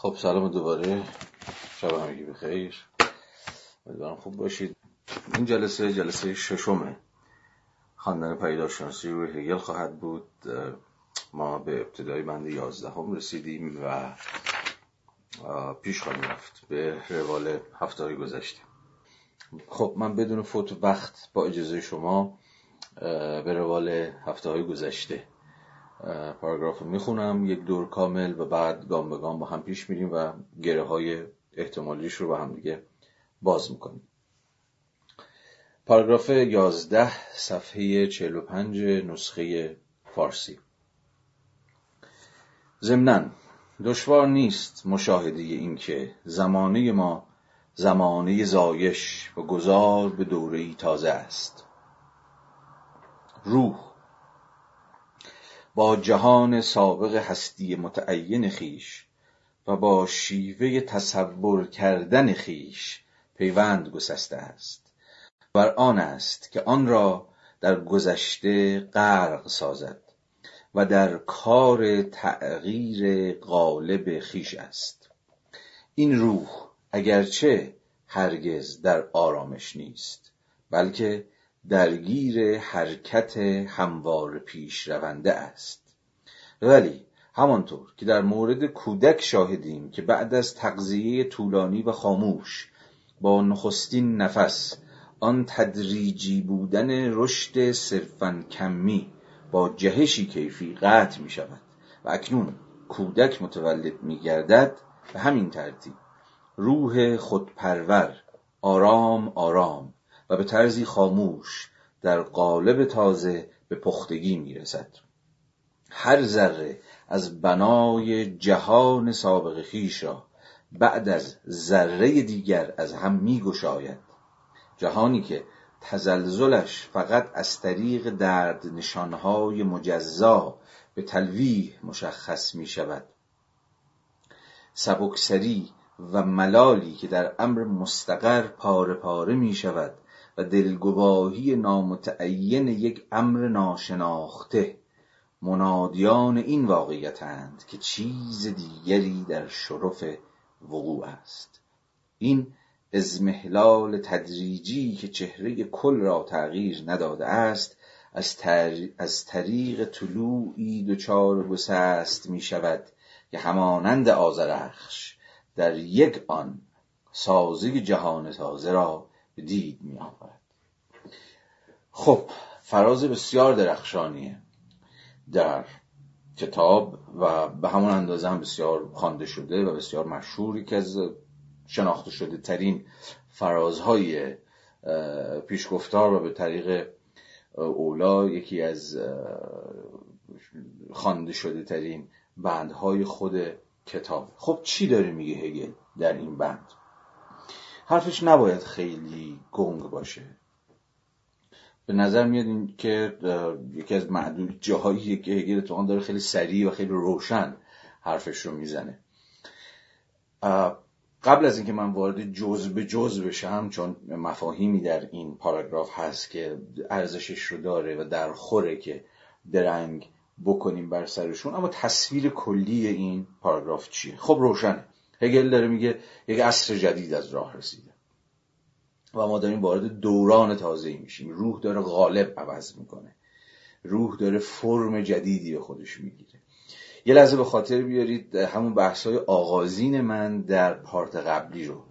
خب سلام دوباره. شب همگی بخیر. امیدوارم خوب باشید. این جلسه جلسه ششمه. خواندن پیداشناسی روی هگل خواهد بود. ما به ابتدای بند یازدهم رسیدیم و پیش خواهیم رفت به روال هفته گذشته. خب من بدون فوت وقت با اجازه شما به روال هفته های گذشته پاراگراف رو می‌خونم یک دور کامل و بعد گام به گام با هم پیش میریم و گره های احتمالیش رو با هم دیگه باز می‌کنیم. پاراگراف 11 صفحه 45 نسخه فارسی. ضمناً دشوار نیست مشاهده این که زمانه ما زمانه زایش و گذار به دوره تازه است. روح با جهان سابق هستی متعین خیش و با شیوه تصور کردن خیش پیوند گسسته است. بر آن است که آن را در گذشته غرق سازد و در کار تغییر غالب خیش است. این روح اگرچه هرگز در آرامش نیست بلکه درگیر حرکت هموار پیش رونده است. ولی همانطور که در مورد کودک شاهدیم که بعد از تغذیه طولانی و خاموش با نخستین نفس آن تدریجی بودن رشد صرفا کمی با جهشی کیفی قطع می شود و اکنون کودک متولد می گردد به همین ترتیب. روح خودپرور آرام آرام. و به طرزی خاموش در قالب تازه به پختگی می‌رسد. هر ذره از بنای جهان سابق خیش را بعد از ذره دیگر از هم میگشاید. جهانی که تزلزلش فقط از طریق درد نشانهای مجزا به تلویح مشخص می شود سبکسری و ملالی که در امر مستقر پاره پاره می شود و دلگواهی نامتعین یک امر ناشناخته. منادیان این واقعیتند که چیز دیگری در شرف وقوع است. این ازمهلال تدریجی که چهره کل را تغییر نداده است از, از طریق طلوعی دچار گسست می شود که همانند آزرخش در یک آن سازی جهان تازه را دید می آورد خب فراز بسیار درخشانیه. در کتاب و به همون اندازه هم بسیار خوانده شده و بسیار مشهوری که از شناخته شده ترین فرازهای پیشگفتار و به طریق اولا یکی از خوانده شده ترین بندهای خود کتاب. خب چی داره میگه هگل در این بند؟ حرفش نباید خیلی گنگ باشه. به نظر میاد این که یکی از معدود جاهایی که هگل داره خیلی سریع و خیلی روشن حرفش رو می‌زنه. قبل از اینکه من وارد جز به جز بشم چون مفاهیمی در این پاراگراف هست که ارزشش رو داره و در خوره که درنگ بکنیم بر سرشون اما تصویر کلی این پاراگراف چیه؟ خب روشنه. هگل داره میگه یک عصر جدید از راه رسیده. و ما داریم وارد دوران تازه میشیم. روح داره غالب عوض می‌کنه. روح داره فرم جدیدی به خودش می‌گیره. یه لحظه به خاطر بیارید همون بحثای آغازین من در پارت قبلی رو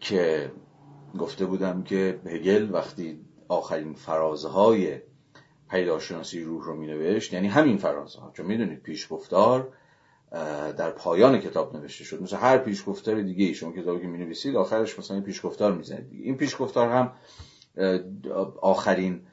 که گفته بودم که هگل وقتی آخرین فرازهای پیداشناسی روح رو مینوشت یعنی همین فرازها چون می‌دونید پیشگفتار در پایان کتاب نوشته شد. مثل هر پیشگفتار دیگه ای شما کتابی که می‌نویسید آخرش مثلا این پیشگفتار می‌زنید این پیشگفتار هم آخرین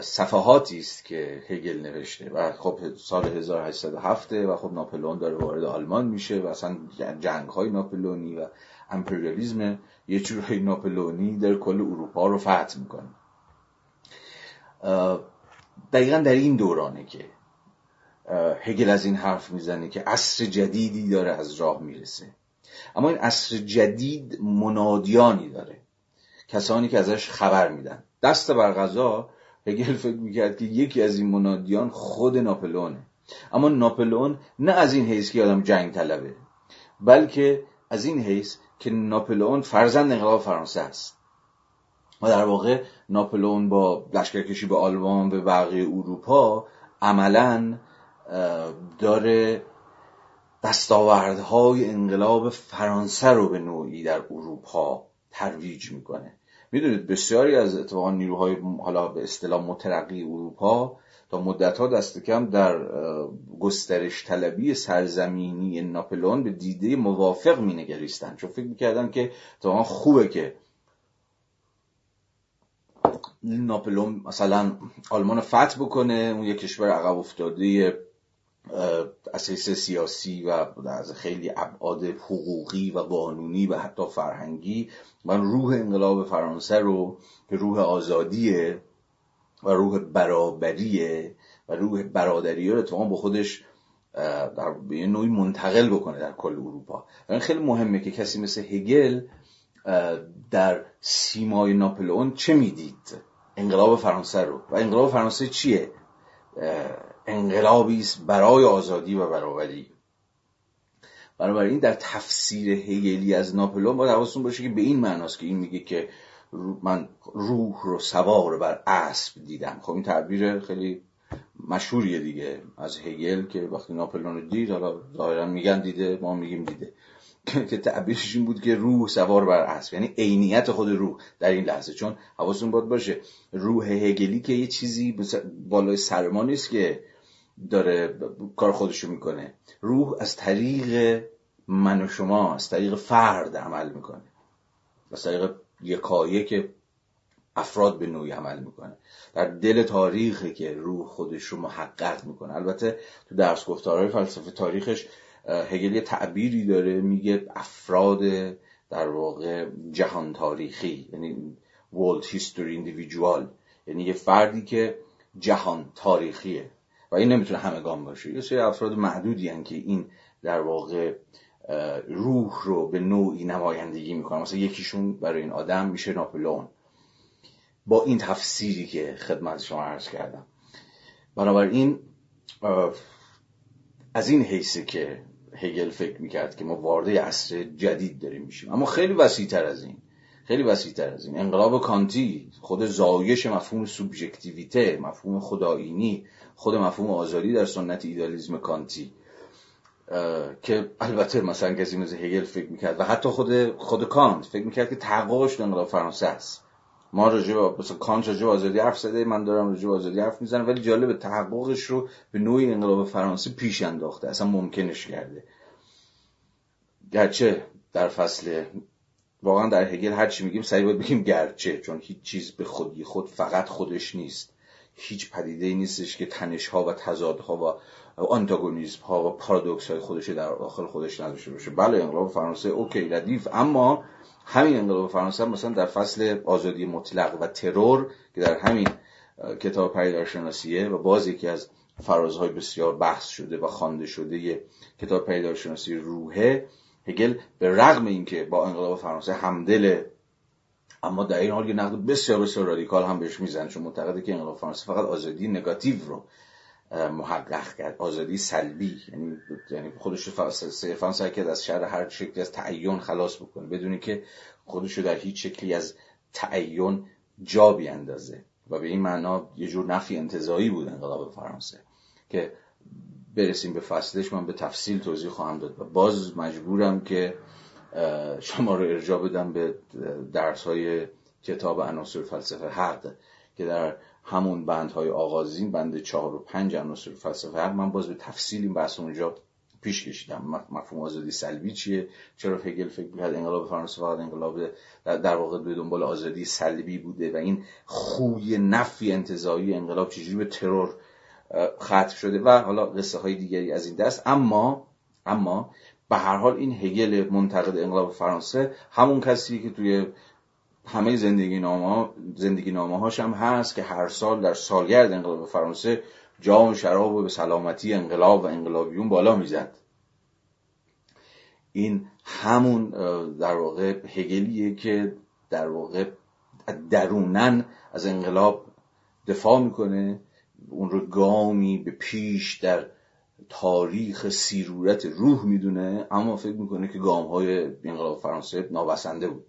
صفحاتی است که هگل نوشته و خب سال 1807 و خب ناپلئون داره وارد آلمان میشه و اصلا جنگ های ناپلئونی و امپریالیزم یه جورای ناپلئونی در کل اروپا رو فتح می‌کنه. دقیقا در این دورانه که هگل از این حرف می‌زنه که عصر جدیدی داره از راه می‌رسه. اما این عصر جدید منادیانی داره. کسانی که ازش خبر میدن. دست بر غذا هگل فکر می‌کرد که یکی از این منادیان خود ناپلونه اما ناپلئون نه از این حیث که آدم جنگ طلبه بلکه از این حیث که ناپلئون فرزند انقلاب فرانسه است. و در واقع ناپلئون با لشکرکشی به آلمان به بقیه اروپا عملا داره دستاوردهای انقلاب فرانسه رو به نوعی در اروپا ترویج می‌کنه. می‌دونید بسیاری از اتفاقا نیروهای حالا به اصطلاح مترقی اروپا تا مدت ها دست کم در گسترش طلبی سرزمینی ناپلون به دیده موافق می نگریستن چون فکر می‌کردن که اتفاقا خوبه که ناپلون مثلا آلمان فتح بکنه اون یک کشور عقب افتاده اساس سیاسی و از خیلی ابعاد حقوقی و قانونی و حتی فرهنگی من روح انقلاب فرانسه رو که روح آزادیه و روح برابریه و روح برادری رو اتفاقا با خودش در به یه نوعی منتقل بکنه در کل اروپا. و خیلی مهمه که کسی مثل هگل در سیمای ناپلئون چه می‌دید؟ انقلاب فرانسه رو. و انقلاب فرانسه چیه؟ انقلابی است برای آزادی و برابری. بنابراین در تفسیر هگلی از ناپلئون باید حواستون باشه که به این معناست که این میگه که من روح رو سوار بر اسب دیدم. خب این تعبیر خیلی مشهوریه دیگه از هگل که وقتی ناپلئون رو دید حالا ظاهرا میگن دیده ما میگیم دیده. که تعبیرش این بود که روح سوار بر اسب یعنی عینیت خود روح در این لحظه. چون حواستون باید باشه روح هگلی که یه چیزی بالای سرما نیست که داره کار خودشو می‌کنه. روح از طریق من و شما از طریق فرد عمل می‌کنه. از طریق یکایک که افراد به نوعی عمل می‌کنه. در دل تاریخی که روح خودش رو محقق می‌کنه. البته تو درس گفتارهای فلسفه تاریخش هگل یه تعبیری داره میگه افراد در واقع جهان تاریخی یعنی world history individual یعنی یه فردی که جهان تاریخیه. و این نمی‌تونه همگان باشه. یه سری افراد معدودی هن که این در واقع روح رو به نوعی نمایندگی می‌کنه مثلا یکیشون برای این آدم میشه ناپلئون با این تفسیری که خدمت شما عرض کردم. بنابراین از این حیثه که هگل فکر می‌کرد که ما وارد عصر جدید داریم میشیم. اما خیلی وسیعتر از این. خیلی وسیعتر از این. انقلاب کانتی خود زایش مفهوم سوبژکتیویته مفهوم خودآیینی خود مفهوم آزادی در سنت ایدالیزم کانتی که البته مثلا کسی مثل هگل فکر می‌کرد و حتی خود خود کانت فکر می‌کرد که تحققش انقلاب فرانسه است. ما راجع مثلا کانت راجع آزادی حرف زده من دارم راجع آزادی حرف می‌زنم ولی جالب تحققش رو به نوعی انقلاب فرانسه پیش انداخته اصلا ممکنش کرده. گرچه در فصل واقعا در هگل هر چی میگیم سعی باید بگیم گرچه چون هیچ چیز به خودی خود فقط خودش نیست. هیچ پدیده نیستش که تنش ها و تضادها و آنتاگونیزم ها و پارادوکس های خودش در داخل خودش نداشته باشه. بله انقلاب فرانسه اوکی ردیف. اما همین انقلاب فرانسه مثلا در فصل آزادی مطلق و ترور که در همین کتاب پدیدارشناسیه و باز یکی از فرازهای بسیار بحث شده و خوانده شده کتاب پدیدارشناسی روحه هگل به رغم اینکه با انقلاب فرانسه همدل اما در این حال یه نقد بسیار بسیار رادیکال هم بهش می‌زنه چون معتقده که انقلاب فرانسه فقط آزادی نگاتیو رو محقق کرد آزادی سلبی. یعنی یعنی خودش صرفا سعی کرد از شر هر شکلی از تعین خلاص بکنه بدونی که خودش رو در هیچ شکلی از تعین جا بیاندازه. و به این معنا یه جور نفی انتظایی بود انقلاب فرانسه که برسیم به فصلش من به تفصیل توضیح خواهم داد. و باز مجبورم که شما رو ارجاع بدم به درس های کتاب عناصر فلسفه حق که در همون بندهای آغازین بند چهار و پنج عناصر فلسفه حق من باز به تفصیل این بحث اونجا پیش کشیدم. مفهوم آزادی سلبی چیه؟ چرا هگل فکر می‌کرد انقلاب فرانسه فقط انقلاب در واقع به دنبال آزادی سلبی بوده؟ و این خوی نفی انتظایی انقلاب چجوری به ترور ختم شده و حالا قصه های دیگری از این دست. اما اما به هر حال این هگل منتقد انقلاب فرانسه همون کسی که توی همه زندگی نامه, زندگی نامه هاش هم هست که هر سال در سالگرد انقلاب فرانسه جام شراب و به سلامتی انقلاب و انقلابیون بالا می‌زد این همون در واقع هگلیه که در واقع درونن از انقلاب دفاع می‌کنه. اون رو گامی به پیش در تاریخ سیرورت روح می‌دونه اما فکر می‌کنه که گام های انقلاب فرانسه نابسنده بود.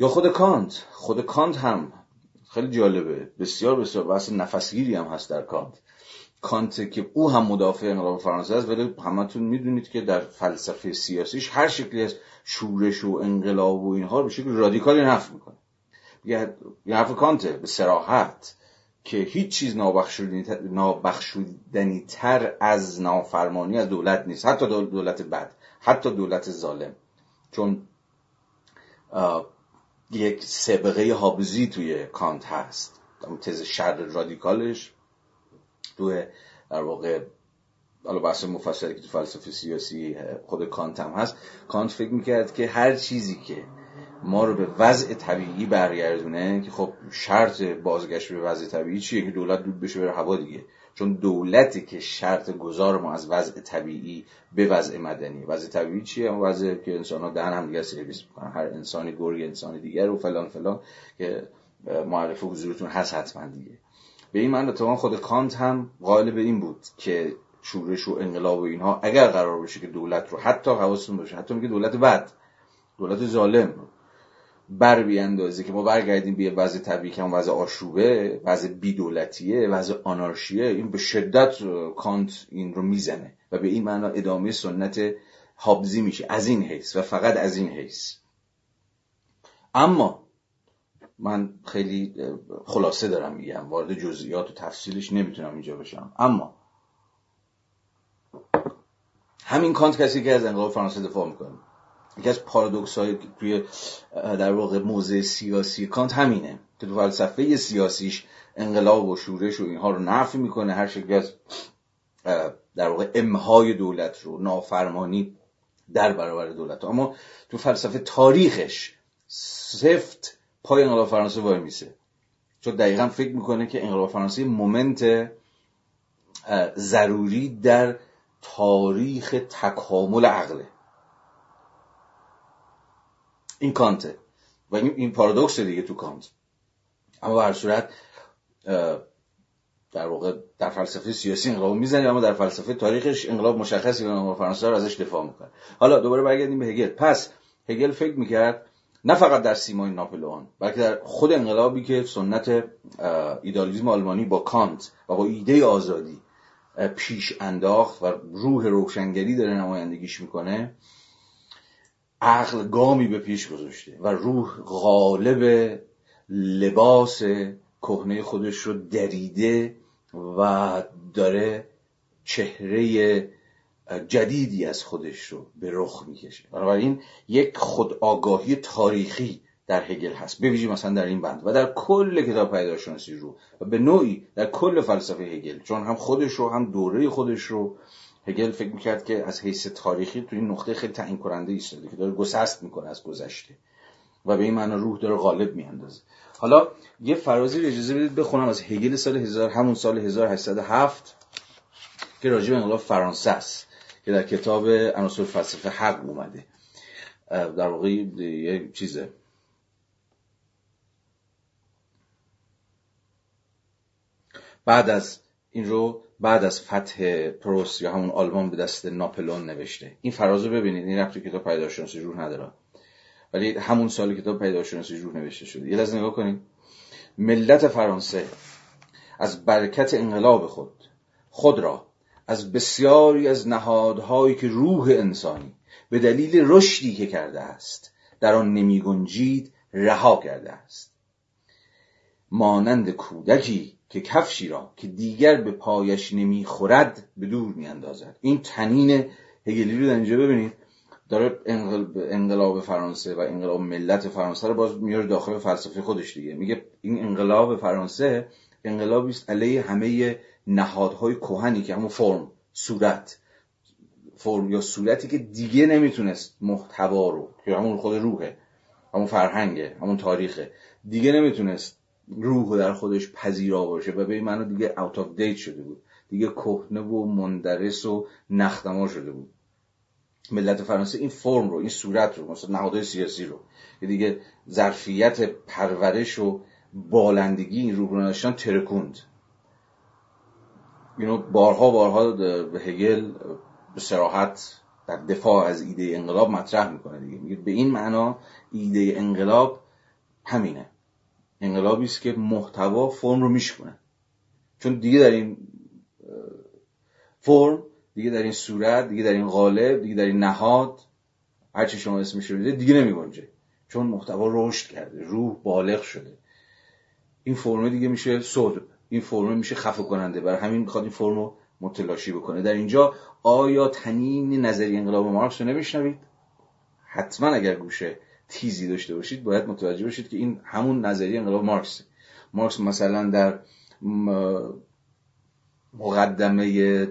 یا خود کانت. خود کانت هم خیلی جالبه. بسیار بسیار بحث نفسگیری هم هست در کانت. کانت که او هم مدافع انقلاب فرانسه است ولی همتون می‌دونید که در فلسفه سیاسیش هر شکلی از شورش و انقلاب و اینها به شکل رادیکالی نفی می‌کنه. یه حرف کانته به سراحت که هیچ چیز نابخشودنی تر از نافرمانی از دولت نیست. حتی دولت بد حتی دولت ظالم. چون یک سبقه حابزی توی کانت هست. تز شر رادیکالش توی در واقع حالا بحث مفصلی که تو فلسفه سیاسی خود کانت هم هست. کانت فکر می‌کرد که هر چیزی که ما رو به وضع طبیعی برگردونه که خب شرط بازگشت به وضع طبیعی چیه که دولت دود بشه بره هوا دیگه؟ چون دولتی که شرط گذار ما از وضع طبیعی به وضع مدنی. وضع طبیعی چیه؟ اون وضع که انسان ها دهن هم دیگه سرویس می‌کنن. هر انسانی گرگ انسان دیگر و فلان فلان که معرف حضورتون هست حتما دیگه. به این معنی اتفاقا خود کانت هم قائل به این بود که شورش و انقلاب و اینها اگر قرار بشه که دولت رو حتی حواستون باشه حتی میگه دولت بد دولت ظالم. بر بیاندازه که ما برگردیم به وضع طبیعی که وضع آشوبه وضع بیدولتیه وضع آنارشیه این به شدت کانت این رو می‌زنه و به این معنا ادامه سنت حابزی میشه. از این حیث و فقط از این حیث. اما من خیلی خلاصه دارم میگم وارد جزئیات و تفصیلش نمی‌تونم اینجا بشم. اما همین کانت کسی که از انقلاب فرانسه دفاع می‌کنه. یکی از پارادوکس های توی در واقع موضع سیاسی کانت همینه. که تو فلسفه سیاسیش انقلاب و شورش و اینها رو نفی می‌کنه هر شکلی از در واقع امهای دولت رو نافرمانی در برابر دولت. اما تو فلسفه تاریخش سفت پای انقلاب فرانسه وای میسه. چون دقیقا فکر می‌کنه که انقلاب فرانسه مومنت ضروری در تاریخ تکامل عقله. این کانته و این, این پارادوکس دیگه تو کانت. اما به هر صورت در واقع در فلسفه سیاسی انقلاب می‌زنه اما در فلسفه تاریخش انقلاب مشخصی به فرانسه رو ازش دفاع می‌کنه. حالا دوباره برگردیم به هگل. پس هگل فکر می‌کرد نه فقط در سیمای ناپلئون بلکه در خود انقلابی که سنت ایدالیسم آلمانی با کانت و با ایده آزادی پیش انداخت و روح روشنگری داره نمایندگیش می‌کنه عقل گامی به پیش گذاشته و روح غالب لباس کهنه خودش رو دریده و داره چهره جدیدی از خودش رو به رخ می‌کشه. بنابراین یک خودآگاهی تاریخی در هگل هست ببینید مثلا در این بند و در کل کتاب پیداشناسی رو و به نوعی در کل فلسفه هگل چون هم خودش رو هم دوره خودش رو هگل فکر می‌کرد که از حیث تاریخی تو این نقطه خیلی تعیین کننده ایستاده که داره گسست می‌کنه از گذشته و به این معنی روح داره غالب میاندازه. حالا یه فرازی رو اجازه بدید بخونم از هگل سال هزار همون سال 1807 که راجع به انقلاب فرانسه است که در کتاب عناصر فلسفه حق اومده. در واقع یه چیزه. بعد از این رو بعد از فتح پروس یا همون آلمان به دست ناپلون نوشته. این فرازو ببینید. این رفت کتاب پیداشناسی روح نداره. ولی همون سال کتاب پیداشناسی روح نوشته شده. یه لحظه نگاه کنید ملت فرانسه از برکت انقلاب خود خود را از بسیاری از نهادهایی که روح انسانی به دلیل رشدی که کرده است در آن نمی گنجید رها کرده است. مانند کودکی که کفشی را که دیگر به پایش نمی‌خورد به دور میاندازد. این تنین هگلی رو در اینجا ببینید. داره انقلاب فرانسه و انقلاب ملت فرانسه رو باز میاره داخل فلسفه خودش دیگه. میگه این انقلاب فرانسه انقلابی است علیه همه نهادهای کهنی که همون فرم صورت. فرم یا صورتی که دیگه نمی‌تونست محتوا رو که همون خود روحه همون فرهنگه همون تاریخه دیگه نمی‌تونست روح در خودش پذیرا باشه و به این معنی دیگه اوت آف دیت شده بود. دیگه کهنه و مندرس و نختما شده بود. ملت فرانسه این فرم رو این صورت رو مثلا نهادهای سیاسی رو که دیگه ظرفیت پرورش و بالندگی این روح رو ترکوند. اینو بارها بارها به هگل به سراحت در دفاع از ایده انقلاب مطرح می‌کنه دیگه. میگه به این معنا ایده انقلاب همینه. انقلابی است که محتوا فرم رو میشکنه چون دیگه در این فرم دیگه در این صورت دیگه در این قالب دیگه در این نهاد هرچی شما اسمش رو دیگه نمی چون محتوا رشد کرده روح بالغ شده. این فرمه دیگه میشه صلب این فرمه میشه خفه کننده. برای همین می‌خواد این فرم رو متلاشی بکنه. در اینجا آیا تنین نظری انقلاب مارکس رو نمیشنوید. حتما اگر گوشه تیزی داشته باشید باید متوجه باشید که این همون نظریه انقلاب مارکس مارکس مثلا در مقدمه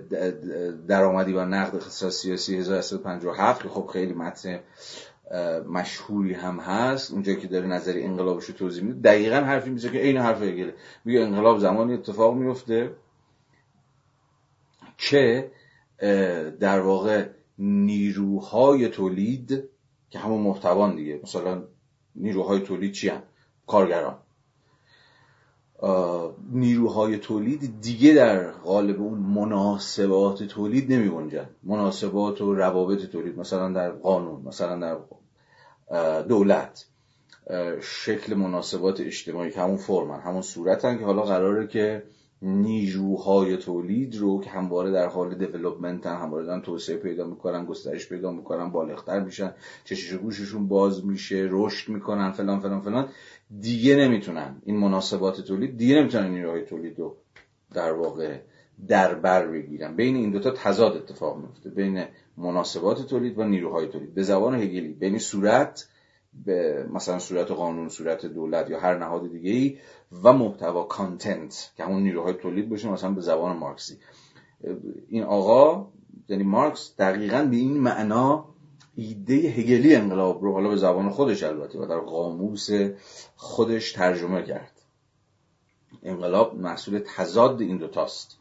درآمدی و نقد اقتصاد سیاسی 1857 که خب خیلی متن مشهوری هم هست اونجا که داره نظری انقلابش رو توضیح میده دقیقا حرفی میزه که عین حرف هگل میگه انقلاب زمانی اتفاق میفته که در واقع نیروهای تولید که همون محتوان دیگه. مثلا نیروهای تولید چی هم؟ کارگران. نیروهای تولید دیگه در قالب اون مناسبات تولید نمی مناسبات و روابط تولید مثلا در قانون مثلا در دولت. شکل مناسبات اجتماعی که همون فرمن همون صورتن که حالا قراره که نیروهای تولید رو که همواره در حال دیولپمنت همواره دارن توسعه پیدا می‌کنن گسترش پیدا می‌کنن بالغتر میشن چشش گوششون باز میشه رشد می‌کنن فلان فلان فلان. دیگه نمی‌تونن این مناسبات تولید دیگه نمی‌تونن نیروهای تولید رو در واقع در بر بگیرن. بین این دوتا تضاد اتفاق میفته بین مناسبات تولید و نیروهای تولید. به زبان هگلی بین صورت به مثلا صورت قانون صورت دولت یا هر نهاد دیگه ای و محتوا کانتنت که همون نیروهای تولید باشه مثلا به زبان مارکسی. این آقا یعنی مارکس دقیقا به این معنا ایده هگلی انقلاب رو حالا به زبان خودش البته و در قاموس خودش ترجمه کرد. انقلاب محصول تضاد این دوتاست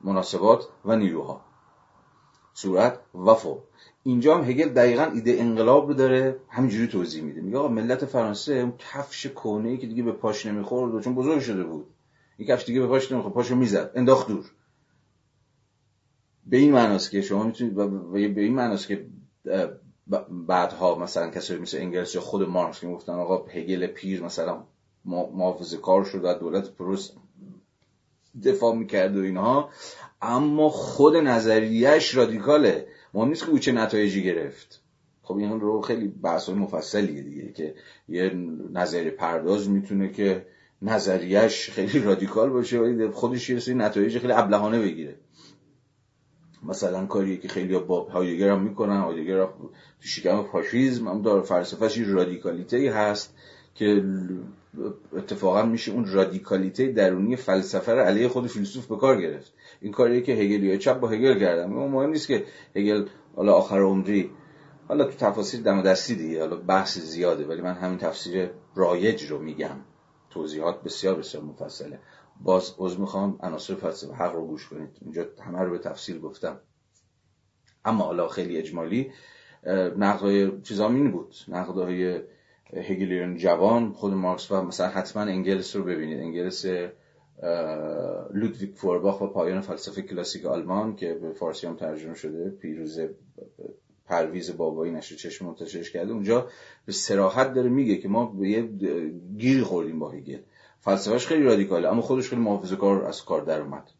مناسبات و نیروها. صورت و فرم اینجا هم هگل دقیقا ایده انقلاب رو داره همینجوری توضیح میده. میگه آقا ملت فرانسه اون کفش کونه که دیگه به پاش نمی‌خورد چون بزرگ شده بود. این کفش دیگه به پاش نمی‌خورد پاشو می‌زد. انداخت دور. به این معناست که شما می‌تونید به این معناست که بعدها مثلا کسایی مثل انگلس یا خود مارکس که گفتن آقا هگل پیر مثلا محافظه کار شد و دولت پروس دفاع می‌کرد و اینها اما خود نظریهش رادیکاله. مهم نیست که او چه نتایجی گرفت. خب این رو خیلی بحث مفصلیه دیگه که یه نظری پرداز می‌تونه که نظریش خیلی رادیکال باشه ولی خودش یه سری نتایج خیلی ابلهانه بگیره. مثلا کاری که خیلی با هایدگر هم می‌کنن هایدگر تو شکم فاشیزم هم داره فلسفهش رادیکالیته هست که اتفاقا میشه اون رادیکالیته درونی فلسفه رو علیه خود فیلسوف به کار گرفت. این کاریه که هگلی چپ با هگل کردن. مهم نیست که هگل حالا آخر عمری حالا تو تفاصیل دم دستی دیگه حالا بحث زیاده ولی من همین تفسیر رایج رو میگم. توضیحات بسیار بسیار مفصله. باز از می‌خوام عناصر فلسفه حق رو گوش کنید. اینجا همه رو به تفصیل گفتم. اما حالا خیلی اجمالی نقدهای چیزا این بود. نقدهای هگلیان جوان خود مارکس و مثلا حتما انگلس رو ببینید. انگلس لودویگ فورباخ و پایان فلسفه کلاسیک آلمان که به فارسی هم ترجمه شده. پیروز پرویز بابایی نشر چشمه منتشرش کرده. اونجا به صراحت داره میگه که ما به یه گیری خوردیم با هگل. فلسفهش خیلی رادیکاله اما خودش خیلی محافظه کار از کار در اومد.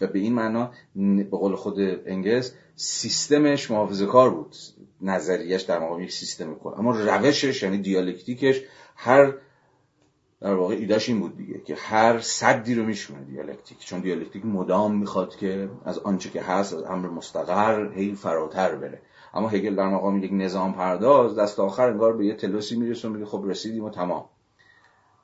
و به این معنا به قول خود انگلس سیستمش محافظه کار بود. نظریش در مقام یک سیستم کار. اما روشش یعنی دیالکتیکش هر در واقع ایدهش این بود دیگه که هر سدی رو میشکنه دیالکتیک. چون دیالکتیک مدام می‌خواد که از آنچه که هست از امر مستقر هی فراتر بره. اما هگل در مقام یک نظام پرداز دست آخر انگار به یه تلوسی می‌رسه و میگه خب رسیدیم و تمام.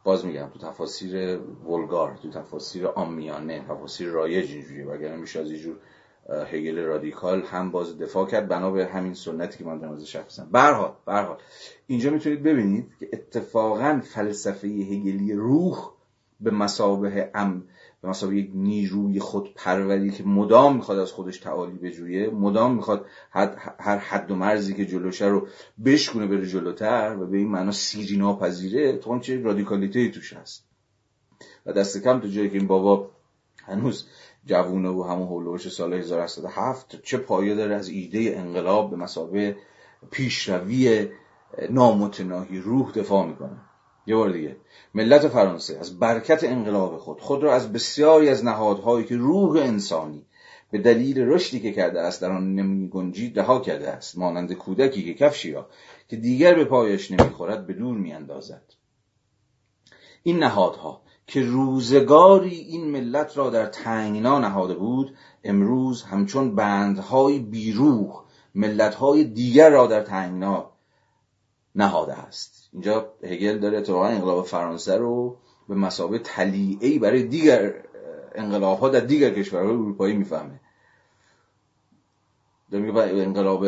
باز میگم تو تفاسیر ولگار تو تفاسیر آمیانه تفاسیر رایج اینجوریه. وگرنه میشه از اینجور هگل رادیکال هم باز دفاع کرد بنا به همین سنتی که من در ازش حرف زدم اینجا می‌تونید ببینید که اتفاقا فلسفه هگلی روح به مسابه ام به مسابه یک نیروی خود پروری که مدام می‌خواد از خودش تعالی بجویه مدام می‌خواد هر حد و مرزی که جلوشه رو بشکونه بره جلوتر و به این معنا سیری ناپذیره تو چه رادیکالیته توش هست. و دست کم تو جایی که این بابا هنوز جوونه و همون هولوش سال 1807 چه پایه داره از ایده انقلاب به مسابه پیشروی نامتناهی روح دفاع می‌کنه. یه بار دیگه. ملت فرانسه از برکت انقلاب خود خود را از بسیاری از نهادهایی که روح انسانی به دلیل رشدی که کرده است در آن نمیگنجید رها کرده است مانند کودکی که کفشی را که دیگر به پایش نمی‌خورد به دور میاندازد. این نهادها که روزگاری این ملت را در تنگنا نهاده بود امروز همچون بندهای بیروح ملتهای دیگر را در تنگنا نهاده است. اینجا هگل داره اتفاقا انقلاب فرانسه رو به مسابه تلیعی برای دیگر انقلاب ها در دیگر کشورهای اروپایی می‌فهمه. داره میگه انقلاب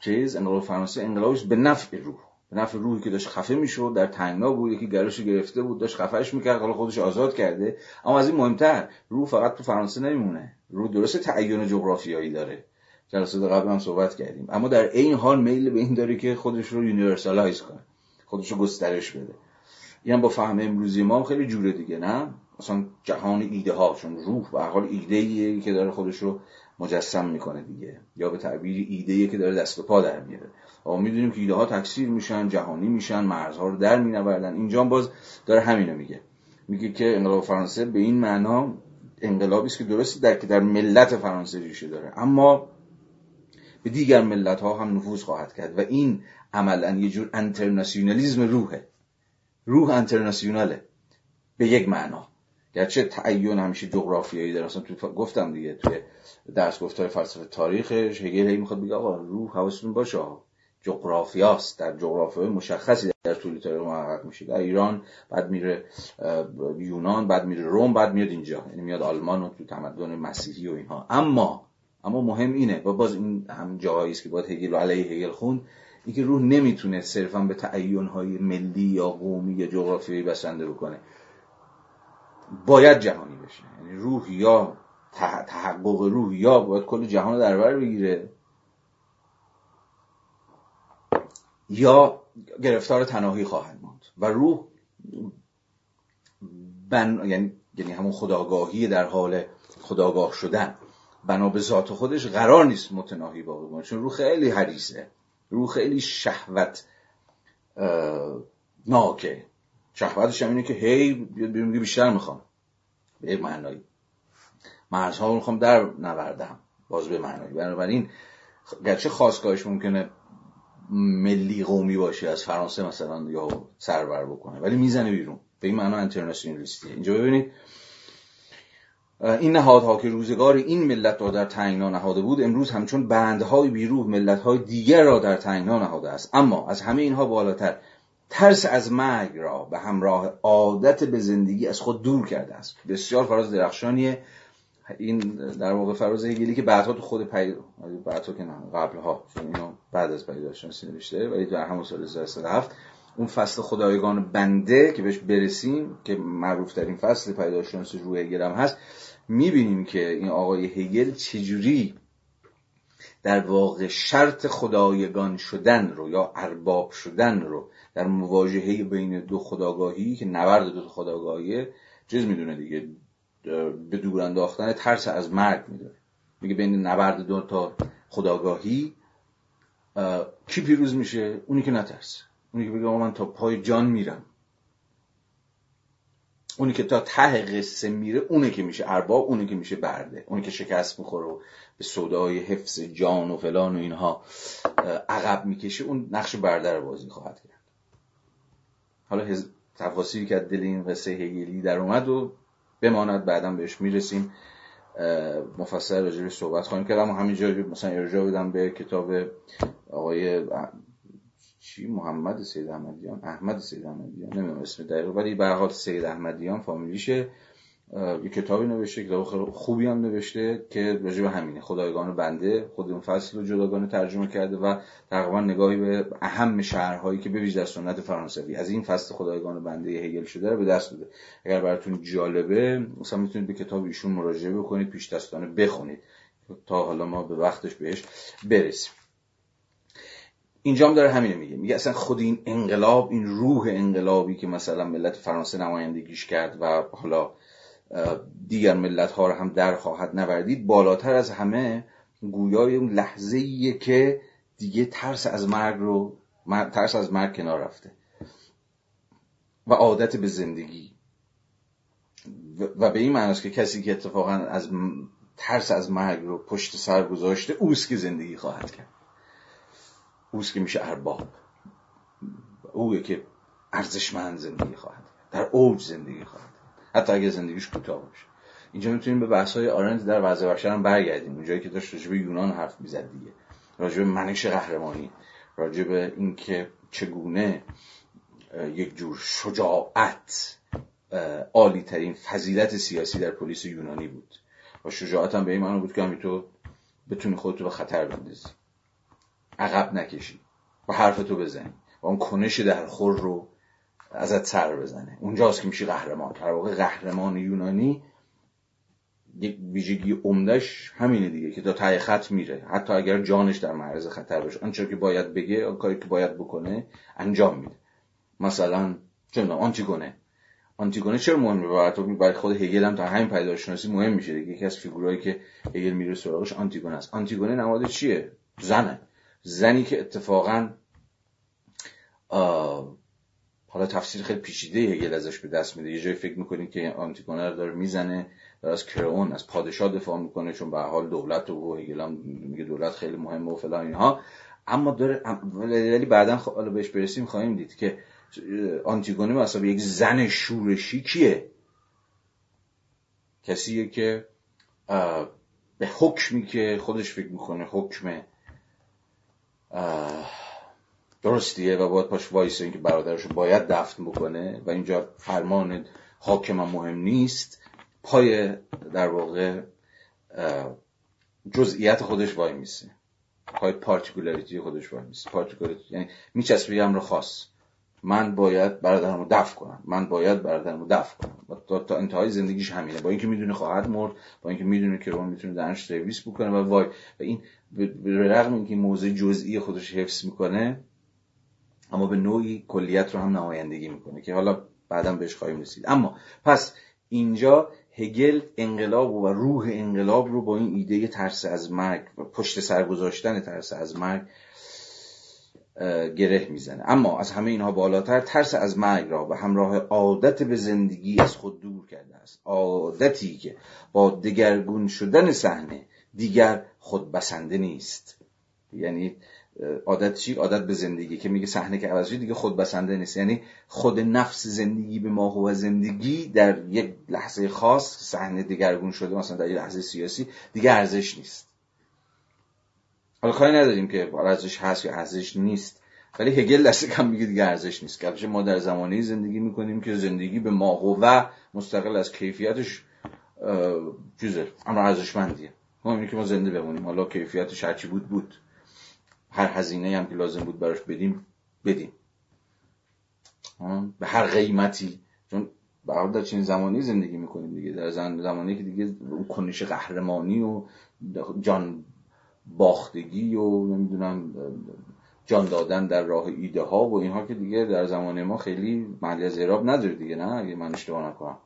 چیز انقلاب فرانسه انقلابش به نفع روح. به نفع روحی که داشت خفه می‌شد در تنگنا بود یکی گلوش گرفته بود داشت خفهش می‌کرد حالا خودش آزاد کرده. اما از این مهمتر روح فقط تو فرانسه نمیمونه. روح درسته تعین جغرافیایی داره. جلسات قبل هم صحبت کردیم. اما در این حال میل به این داره که خودش رو universalize کنه. خودش رو گسترش بده. این با فهم امروزی ما خیلی جوره دیگه نه؟ مثلا جهان ایده ها چون روح به حال ایده ای که داره خودش رو مجسم می‌کنه دیگه. یا به تعبیر ایده ای که داره دست و پا در میاره. اما می‌دونیم که ایده ها تکثیر میشن جهانی میشن مرزها رو در مینوردن. اینجا باز داره همینو میگه. میگه که انقلاب فرانسه به این معنا انقلابی است که درستی در که در ملت فرانسه ریشه داره. اما به دیگر ملت ها هم نفوذ خواهد کرد و این عملا یه جور انترناسیونالیزم روحه. روح انترناسیوناله. به یک معنا. گرچه تعین همیشه جغرافیایی داره. اصلا تو گفتم دیگه توی درس گفتار فلسفه تاریخش هگل هی می‌خواد بگه آقا روح حواستون باشه. جغرافیاست. در جغرافیای مشخصی در طول تاریخ محقق میشه. در ایران بعد میره یونان بعد میره روم بعد میاد اینجا. یعنی میاد آلمان و تو تمدن مسیحی و اینها. اما اما مهم اینه و باز این هم جایی است که باید هگل و علیه هگل خوند. اینکه روح نمی‌تونه صرفا به تعین های ملی یا قومی یا جغرافیایی بسنده بکنه. باید جهانی بشه. یعنی روح یا تحقق روح یا باید کل جهان رو در بر بگیره. یا گرفتار تناهی خواهد ماند. و روح بن... یعنی یعنی همون خداگاهی در حال خداگاه شدن. بنا به ذات خودش قرار نیست متناهی باقی بمونه چون روح خیلی حریصه روح خیلی شهوت ناکه. شهوتش هم اینه که هی بیاد بیشتر می‌خوام. به معنایی. مرزها رو می‌خوام در نوردم باز به معنایی بنابراین گرچه خواستگاهش ممکنه ملی قومی باشه از فرانسه مثلا یا سربر بکنه ولی می‌زنه بیرون. به این معنا انترناسیونالیستیه اینجا ببینید. این نهادها که روزگار این ملت را در تنگنا نهاده بود امروز همچون بندهای بیروح ملتهای دیگر را در تنگنا نهاده است. اما از همه اینها بالاتر. ترس از مرگ را به همراه عادت به زندگی از خود دور کرده است. بسیار فراز درخشانیه. این در واقع فراز هگلی که بعدها تو خود پیدا بعدها که نه قبلها چون اینو بعد از پیداشناسی نوشته ولی در همون سال 1307 اون فصل خدایگان بنده که بهش برسیم که معروف ترین فصل پیداشناسی روی هگل هست می‌بینیم که این آقای هگل چجوری در واقع شرط خدایگان شدن رو یا ارباب شدن رو در مواجهه بین دو خداگاهی که نبرد دو خداگاهیه چیز می‌دونه دیگه. به دور انداختن ترس از مرگ می‌دونه میگه بین نبرد دو تا خداگاهی کی پیروز میشه؟ اونی که نترسه اونی که بگه من تا پای جان میرم. اونی که تا ته قصه میره اونه که میشه ارباب اونه که میشه برده. اونی که شکست می‌خوره و به صدای حفظ جان و فلان و اینها عقب می‌کشه اون نقش برده رو بازی خواهد کرد. حالا تفاصیلی که دل این قصه هگلی در اومد و بماند بعدا بهش می‌رسیم. مفصل راجع صحبت خواهیم کرد. اما همینجا مثلا ارجاع بدم به کتاب آقای چی؟ محمد سید احمدیان. احمد سید احمدیان. نمی‌دونم اسم دقیق ولی به حال سید احمدیان فامیلیشه. یه کتابی نوشته کتاب خوبی هم نوشته که راجع به همینه. خدایگان بنده خود اون فصل رو جداگانه ترجمه کرده و تقریبا نگاهی به اهم شهرهایی که ویژه در سنت فرانسوی. از این فصل خدایگان بنده هگل شده رو به دست بده. اگر براتون جالبه مثلا می‌تونید به کتاب ایشون مراجعه بکنید پیش دستانه بخونید تا حالا ما به وقتش بهش برسیم. اینجا هم داره همینه میگه. میگه اصلا خود این انقلاب این روح انقلابی که مثلا ملت فرانسه نمایندگیش کرد و حالا دیگر ملت ها رو هم در خواهد نوردید بالاتر از همه گویای اون لحظه که دیگه ترس از مرگ رو ترس از مرگ کنار رفته و عادت به زندگی. و به این معنی که کسی که اتفاقا از ترس از مرگ رو پشت سر گذاشته اوست که زندگی خواهد کرد. اوست که میشه ارباب. اوه که ارزشمند زندگی خواهد در اوج زندگی خواهد حتی اگر زندگیش کوتاه باشه. اینجا می‌تونیم به بحث های آرنت در وضع بشر هم برگردیم. اونجایی که داشت راجب یونان حرف می‌زد دیگه. راجب منش قهرمانی. راجب اینکه چگونه یک جور شجاعت عالی ترین فضیلت سیاسی در پلیس یونانی بود. و شجاعت هم به این معنی بود که همی تو بتونی خودتو به خطر بندازی. عقب نکشی. و حرفتو بزنی. و اون کنش در خور رو ازت سر بزنه. اونجاست که میشه قهرمان. در واقع قهرمان یونانی یک ویژگی عمدهش همینه دیگه که تا ته خط میره. حتی اگر جانش در معرض خطر باشه. آنچه که باید بگه کاری که باید بکنه انجام میده. مثلا چون آنتیگونه. آنتیگونه چرا مهمه برای برای خود هگل هم تا همین پیدایشناسی مهم میشه دیگه. یکی از فیگورایی که هگل میره سراغش آنتیگونه است. آنتیگونه نماد چیه؟ زنه. زنی که اتفاقا حالا تفسیر خیلی پیچیده هگل ازش به دست میده. یه جایی فکر می‌کنید که آنتیگونه رو داره می‌زنه از کرئون از پادشاه دفاع می‌کنه چون به حال دولت و هگل هم میگه دولت خیلی مهمه و فلان اینها. اما داره ولی بعدا حالا بهش برسیم خواهیم دید که آنتیگونه مثلا یک زن شورشی کیه؟ کسیه که به حکمی که خودش فکر می‌کنه حکم درستیه و باید پاش وایسه که برادرش باید دفن بکنه و اینجا فرمان حاکم هم مهم نیست. پای در واقع جزئیت خودش وای میسه. پای particularity خودش وای میسه. particularity یعنی میچسبه امر خاص. من باید برادرمو دفن کنم. من باید برادرمو دفن کنم. تا, تا انتهای زندگیش همینه. با اینکه می‌دونه خواهد مرد با اینکه می‌دونه که اون می‌تونه دهنش سرویس بکنه و وای. و این به رغم اینکه موضع جزئی خودش حفظ می‌کنه اما به نوعی کلیت رو هم نمایندگی می‌کنه که حالا بعدا بهش خواهیم رسید. اما پس اینجا هگل انقلاب و روح انقلاب رو با این ایده ترس از مرگ و پشت سر گذاشتن ترس از مرگ گره می‌زنه. اما از همه اینها بالاتر ترس از مرگ را به همراه عادت به زندگی از خود دور کرده است. عادتی که با دگرگون شدن صحنه دیگر خود بسنده نیست. یعنی عادت چی؟ عادت به زندگی که میگه صحنه که عوض دیگه خود بسنده نیست. یعنی خود نفس زندگی به ما و زندگی در یک لحظه خاص صحنه دگرگون شده مثلا در یک لحظه سیاسی دیگه ارزش نیست. حالا کاری نداریم که ارزش هست یا ارزش نیست. ولی هگل دست کم میگه دیگه ارزش نیست. که ما در زمانه زندگی می‌کنیم که زندگی به ما و مستقل از کیفیتش چیزه اما ارزشمندیه. ما که ما زنده بمونیم. حالا کیفیتش هرچی بود بود. هر هزینه هم که لازم بود براش بدیم بدیم. به هر قیمتی. چون به در چین زمانی زندگی می‌کنیم دیگه. در زمانی که دیگه اون کنش قهرمانی و جان باختگی و نمی‌دونم جان دادن در راه ایده ها و اینها که دیگه در زمان ما خیلی محلی از اعراب نداره دیگه نه؟ اگه من اشتباه نکنم.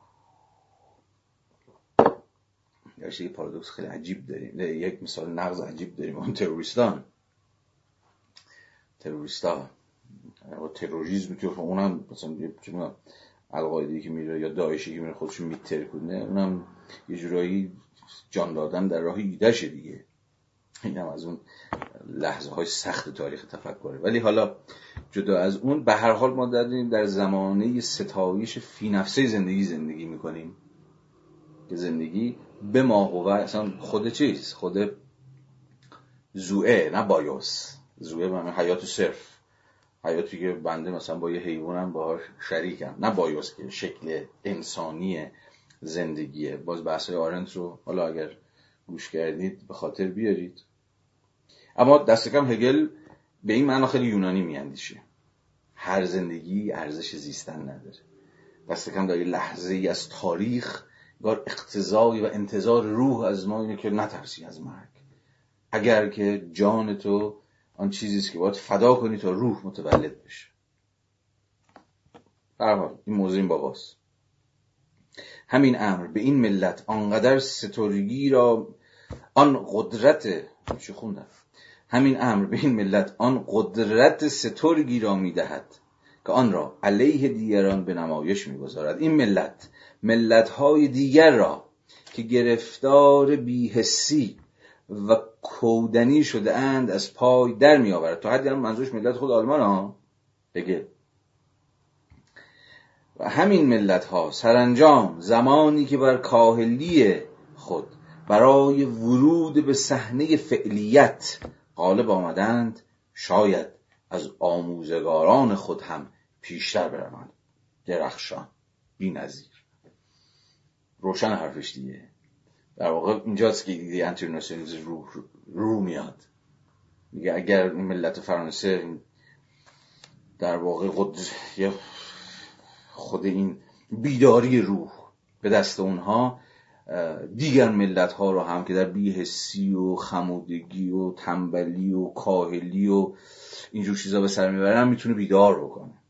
یه پارادوکس خیلی عجیب داریم. یک مثال نقض عجیب داریم. اون تروریستان. تروریستا و تروریسم که اونم مثلا چه القاعده که میره یا داعشی که میره خودش میتر کنه اونم یه جورایی جان دادن در راه ایدهشه دیگه. این از اون لحظه های سخت تاریخ تفکره. ولی حالا جدا از اون به هر حال ما داریم در زمانه ستایش فی نفسه زندگی زندگی می‌کنیم. که زندگی به ما اصلا خود چیز؟ خود زوئه نه بایوس. زوئه به حیات صرف. حیاتی که بنده مثلا با یه حیوانم باهاش شریکم. نه بایوس که شکل انسانی زندگیه. باز بحث آرنت رو حالا اگر گوش کردید به خاطر بیارید. اما دست کم هگل به این معنا خیلی یونانی میاندیشه. هر زندگی ارزش زیستن نداره. دست کم در لحظه ای از تاریخ گار اقتضایی و انتظار روح از ما اینه که نترسی از مرگ. اگر که جان تو آن چیزی است که باید فدا کنی تا روح متولد بشه. حال این موضوع این باباست. همین امر به این ملت آنقدر سترگی را آن قدرت چه خوندم همین امر به این ملت آن قدرت سترگی را می‌دهد که آن را علیه دیگران به نمایش می‌گذارد. این ملت ملت های دیگر را که گرفتار بیهسی و کودنی شده اند از پای در می آورد. تا حدی هم منظورش ملت خود آلمان ها؟ بگه. و همین ملت ها سرانجام زمانی که بر کاهلی خود برای ورود به صحنه فعلیت غالب آمدند شاید از آموزگاران خود هم پیشتر بروند. درخشان. بی نظیر روشن حرفش دیگه. در واقع اینجاست که ایده انترناسیونالیسم رو, رو میاد. میگه اگر ملت فرانسه در واقع خود خود این بیداری روح به دست اونها دیگر ملت ها رو هم که در بیهسی و خمودگی و تنبلی و کاهلی و اینجور چیزا به سر می‌برن می‌تونه بیدار بکنه.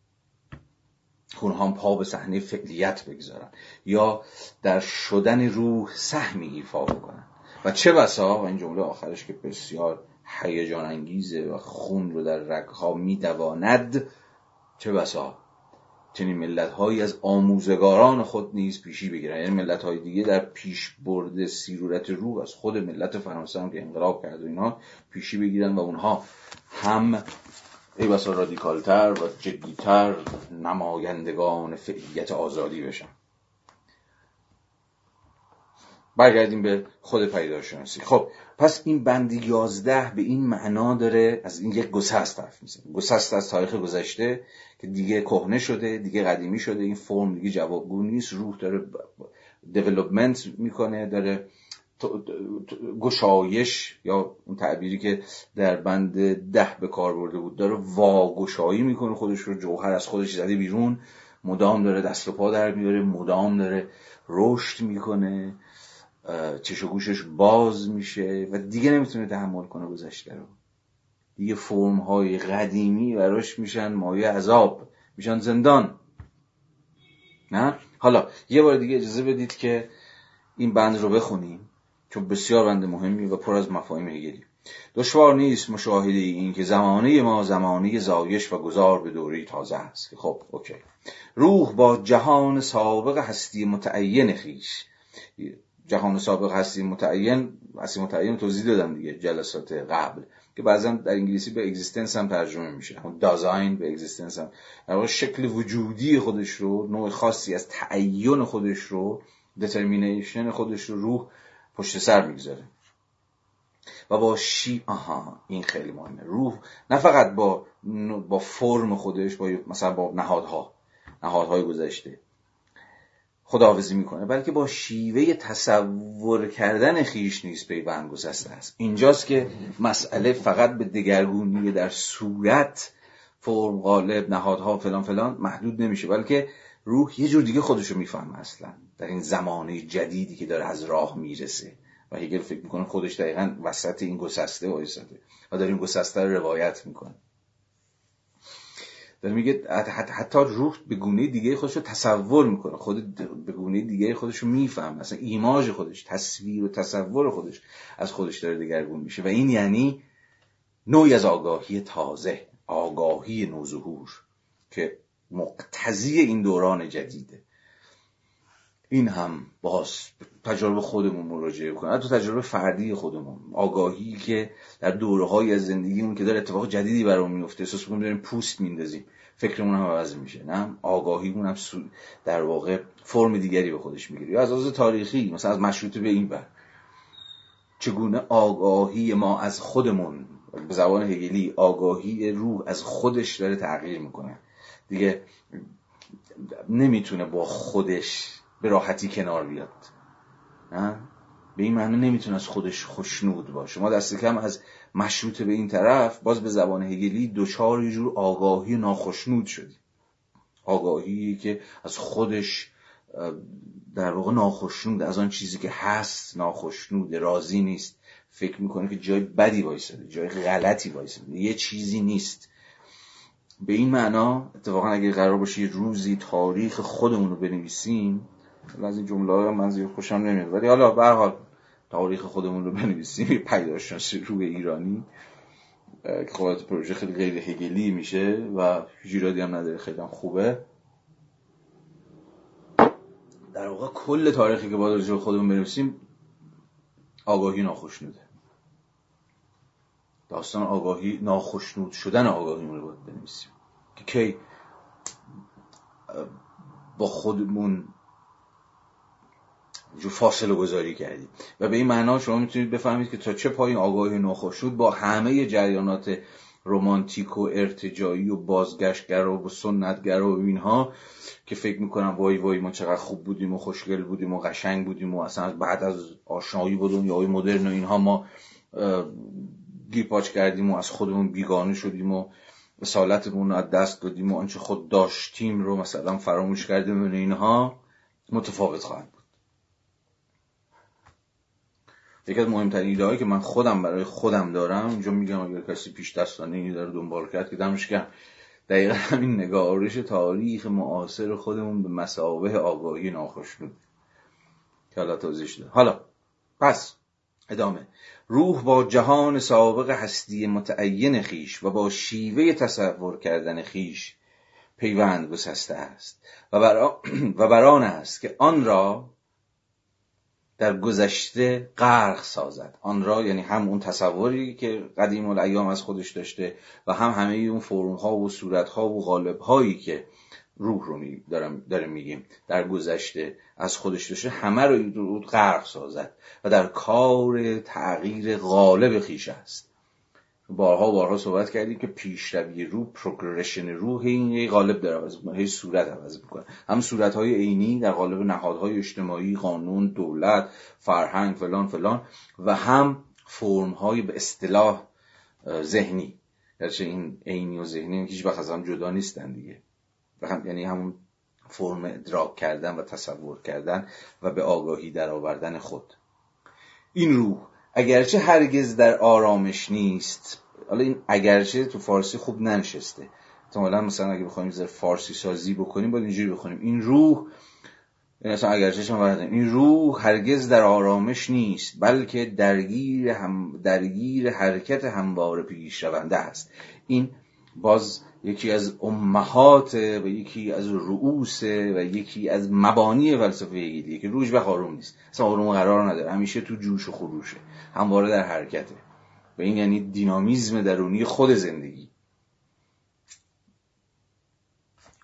هم پا به صحنه فعلیت بگذارن یا در شدن روح سهمی ایفا بکنن. و چه بسا؟ و این جمله آخرش که بسیار هیجان انگیزه و خون رو در رگها میدواند. چه بسا؟ چنین ملت هایی از آموزگاران خود نیز پیشی بگیرن. یعنی ملت های دیگه در پیش برده سیرورت روح از خود ملت فرانسه هم که انقلاب کرد و اینا پیشی بگیرن و اونها هم ای بسا رادیکالتر و جدیتر نمایندگان فعلیت آزادی بشن برگردیم به خود پیداشناسی. خب پس این بند یازده به این معنا داره از این یک گسست حرف می‌زنه. گسست از تاریخ گذشته که دیگه کهنه شده دیگه قدیمی شده این فرم دیگه جوابگو نیست روح داره دیولوپمنت می‌کنه داره گشایش یا اون تعبیری که در بند ده به کار برده بود داره واگشایی می‌کنه خودش رو جوهر از خودش زده بیرون مدام داره دست و پا در میاره مدام داره رشد می‌کنه چش و گوشش باز میشه و دیگه نمی‌تونه تحمل کنه گذشته رو. دیگه فرم های قدیمی براش میشن مایه عذاب میشن زندان. نه؟ حالا یه بار دیگه اجازه بدید که این بند رو بخونیم. چون بسیار بند مهمی و پر از مفاهیم هگلی دشوار نیست مشاهده این که زمانه ما زمانه زایش و گذار به دوره تازه است. خب اوکی. روح با جهان سابق هستی متعین خویش. جهان سابق هستی متعین هستی متعین توضیح دادم دیگه جلسات قبل که بعضا در انگلیسی به existence هم ترجمه میشه. همون دازاین به existence هم. در شکل وجودی خودش رو نوع خاصی از تعین خودش رو دترمینیشن خودش رو روح پشت سر می‌گذاره. و با شی آها این خیلی مهمه. روح نه فقط با با فرم خودش با مثلا با نهادها. نهادهای گذشته. خداحافظی می‌کنه بلکه با شیوه تصور کردن خیش نیست پیوند گسسته است. اینجاست که مسئله فقط به دگرگونی در صورت فرم غالب نهادها فلان فلان محدود نمیشه. بلکه روح یه جور دیگه خودشو می‌فهمه اصلا. در این زمانه جدیدی که داره از راه می‌رسه. و هگل فکر می‌کنه خودش دقیقا وسط این گسسته وایساده. و داره این گسسته رو روایت می‌کنه. داره میگه حتی روح به گونه دیگه خودش رو تصور می‌کنه. خود به گونه دیگه خودش رو میفهم مثلا ایماژ خودش تصویر و تصور خودش از خودش داره دگرگون میشه. و این یعنی نوعی از آگاهی تازه آگاهی نوظهور که مقتضی این دوران جدیده. این هم باز تجربه خودمون مراجعه کنه تو تجربه فردی خودمون. آگاهی که در دوره های از زندگیمون که داره اتفاق جدیدی برامون میفته احساس می‌کنیم داریم پوست میندازیم فکرمون هم عوض میشه. نه؟ آگاهیمون هم در واقع فرم دیگری به خودش می‌گیره. یا از از تاریخی مثلا از مشروط به این بر. چگونه آگاهی ما از خودمون به زبان هگلی آگاهی روح از خودش داره تغییر می‌کنه. دیگه نمی‌تونه با خودش به راحتی کنار بیاد. نه؟ به این معنی نمی‌تونه از خودش خوشنود باشه. ما دست کم از مشروط به این طرف باز به زبان هگلی دوچار یه جور آگاهی ناخشنود شدیم. آگاهی که از خودش در واقع ناخشنود از آن چیزی که هست ناخشنود راضی نیست. فکر می‌کنه که جای بدی وایساده جای غلطی وایساده. یه چیزی نیست. به این معنا اتفاقا اگه قرار باشه روزی تاریخ خودمون رو بنویسیم از این جمله ها من زیاد خوشم نمیاد. ولی حالا به حال تاریخ خودمون رو بنویسیم پیداشناسی روی ایرانی که خب پروژه خیلی غیر هگلی میشه و جیرادی هم نداره خیلی خوبه. در واقع کل تاریخی که باید راجع خودمون بنویسیم آگاهی ناخشنوده داستان آگاهی ناخشنود شدن آگاهیمون رو باید بنویسیم. که کی با خودمون جو فاصله گذاری کردیم. و به این معنا شما می‌تونید بفهمید که تا چه پایین آگاهی ناخشنود با همه جریانات رومانتیک و ارتجایی و بازگشتگرا و سنتگرا و اینها که فکر می‌کنم وای وای ما چقدر خوب بودیم و خوشگل بودیم و قشنگ بودیم و اصلا بعد از آشنایی با دنیای مدرن و اینها ما گیپاچ کردیم و از خودمون بیگانه شدیم و اصالتمون رو از دست دادیم و آنچه خود داشتیم رو مثلا فراموش کردیم. و اینها متفاوت خواهد بود. یکی از مهمترین ایده که من خودم برای خودم دارم اینجا میگم اگر کسی پیش دستانه اینی داره دنبال کرد که دمش کم دقیقا همین نگارش تاریخ معاصر خودمون به مسابه آگاهی ناخشنود که حالا توضیح حالا پس ادامه. روح با جهان سابق هستی متعین خیش و با شیوه تصور کردن خیش پیوند گسسته است. و و بران است که آن را در گذشته غرق سازد. آن را یعنی هم اون تصوری که قدیم الایام از خودش داشته و هم همه اون فرم ها و صورت ها و غالب هایی که روح رو دارم داره میگیم. در گذشته از خودش داشته همه رو غرق سازد و در کار تغییر غالب خیش است. بارها بارها صحبت کردیم که پیشروی روح پروگرشن روح این غالب داره عوض می‌کنه هی صورت عوض می‌کنه. هم صورت های عینی در قالب نهادهای اجتماعی قانون دولت فرهنگ فلان فلان و هم فرم های به اصطلاح ذهنی. گرچه این عینی و ذهنی هیچ وقت از هم جدا نیستن دیگه. هم یعنی همون فرم ادراک کردن و تصور کردن و به آگاهی در آوردن خود. این روح اگرچه هرگز در آرامش نیست حالا این اگرچه تو فارسی خوب ننشسته. احتمالا مثلا اگه بخوایم زر فارسی سازی بکنیم باید اینجوری بخونیم. این روح این اصلا اگرچه شما این روح هرگز در آرامش نیست بلکه درگیر هم درگیر حرکت هموار پیش رونده است این باز یکی از امهات و یکی از رؤوس و یکی از مبانی فلسفه هگلیه که روش به نیست. اصلا آروم قرار نداره. همیشه تو جوش و خروشه. همواره در حرکته. و این یعنی دینامیزم درونی خود زندگی.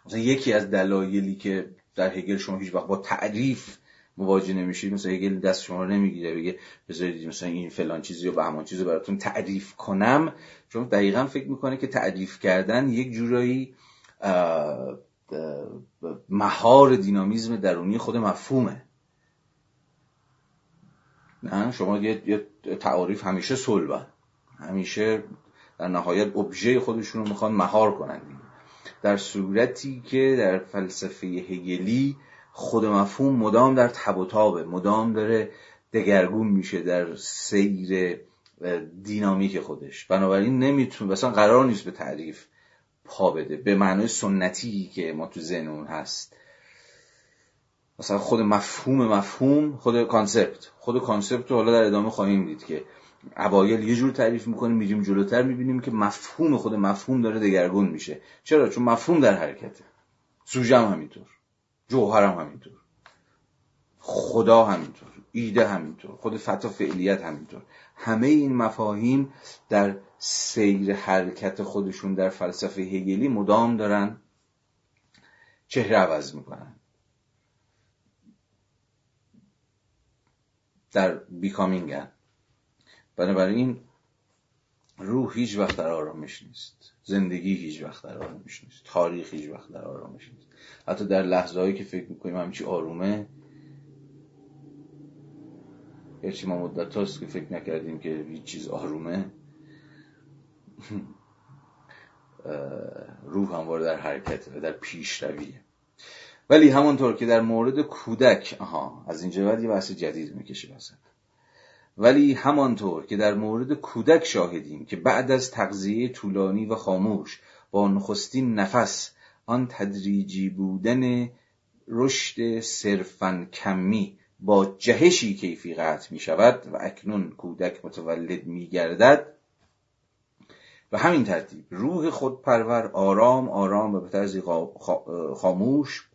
مثلا یکی از دلایلی که در هگل شما هیچ وقت با تعریف مواجه نمیشید مثلا هگل دست شما رو نمی‌گیره بگه بذارید مثلا این فلان چیزی و به همان چیزی براتون تعریف کنم. چون دقیقا فکر می‌کنه که تعریف کردن یک جورایی مهار دینامیزم درونی خود مفهومه. نه شما یه تعاریف همیشه صلبن همیشه در نهایت ابژه خودشون رو می‌خوان مهار کنن در صورتی که در فلسفه هگلی خود مفهوم مدام در تب و تابه مدام داره دگرگون میشه در سیر دینامیک خودش. بنابراین نمی‌تونه مثلا قرار نیست به تعریف پا بده به معنای سنتی که ما تو ذهنمون هست. مثلا خود مفهوم مفهوم خود concept. خود concept رو حالا در ادامه خواهیم دید که اوایل یه جور تعریف می‌کنیم میریم جلوتر می‌بینیم که مفهوم خود مفهوم داره دگرگون میشه. چرا؟ چون مفهوم در حرکته. سوژه هم همینطور. جوهر هم همینطور. خدا همینطور. ایده همینطور. خود فتا فعلیت همینطور. همه این مفاهیم در سیر حرکت خودشون در فلسفه هگلی مدام دارن. چهره عوض می‌کنن. در بیکامینگن. بنابراین روح هیچ وقت در آرامش نیست. زندگی هیچ وقت در آرامش نیست. تاریخ هیچ وقت در آرامش نیست. حتی در لحظه هایی که فکر می‌کنیم همچی آرومه هرچی ما مدت هاست که فکر نکردیم که هیچ چیز آرومه روح همواره در حرکت و در پیش رویه. ولی همونطور که در مورد کودک آها از اینجا بعد یه بحث جدید می‌کشه وسط ولی همانطور که در مورد کودک شاهدیم که بعد از تغذیه طولانی و خاموش با نخستین نفس آن تدریجی بودن رشد صرفا کمی با جهشی کیفی قطع می شود و اکنون کودک متولد می گردد. و همین ترتیب روح خودپرور آرام آرام و به طرزی خاموش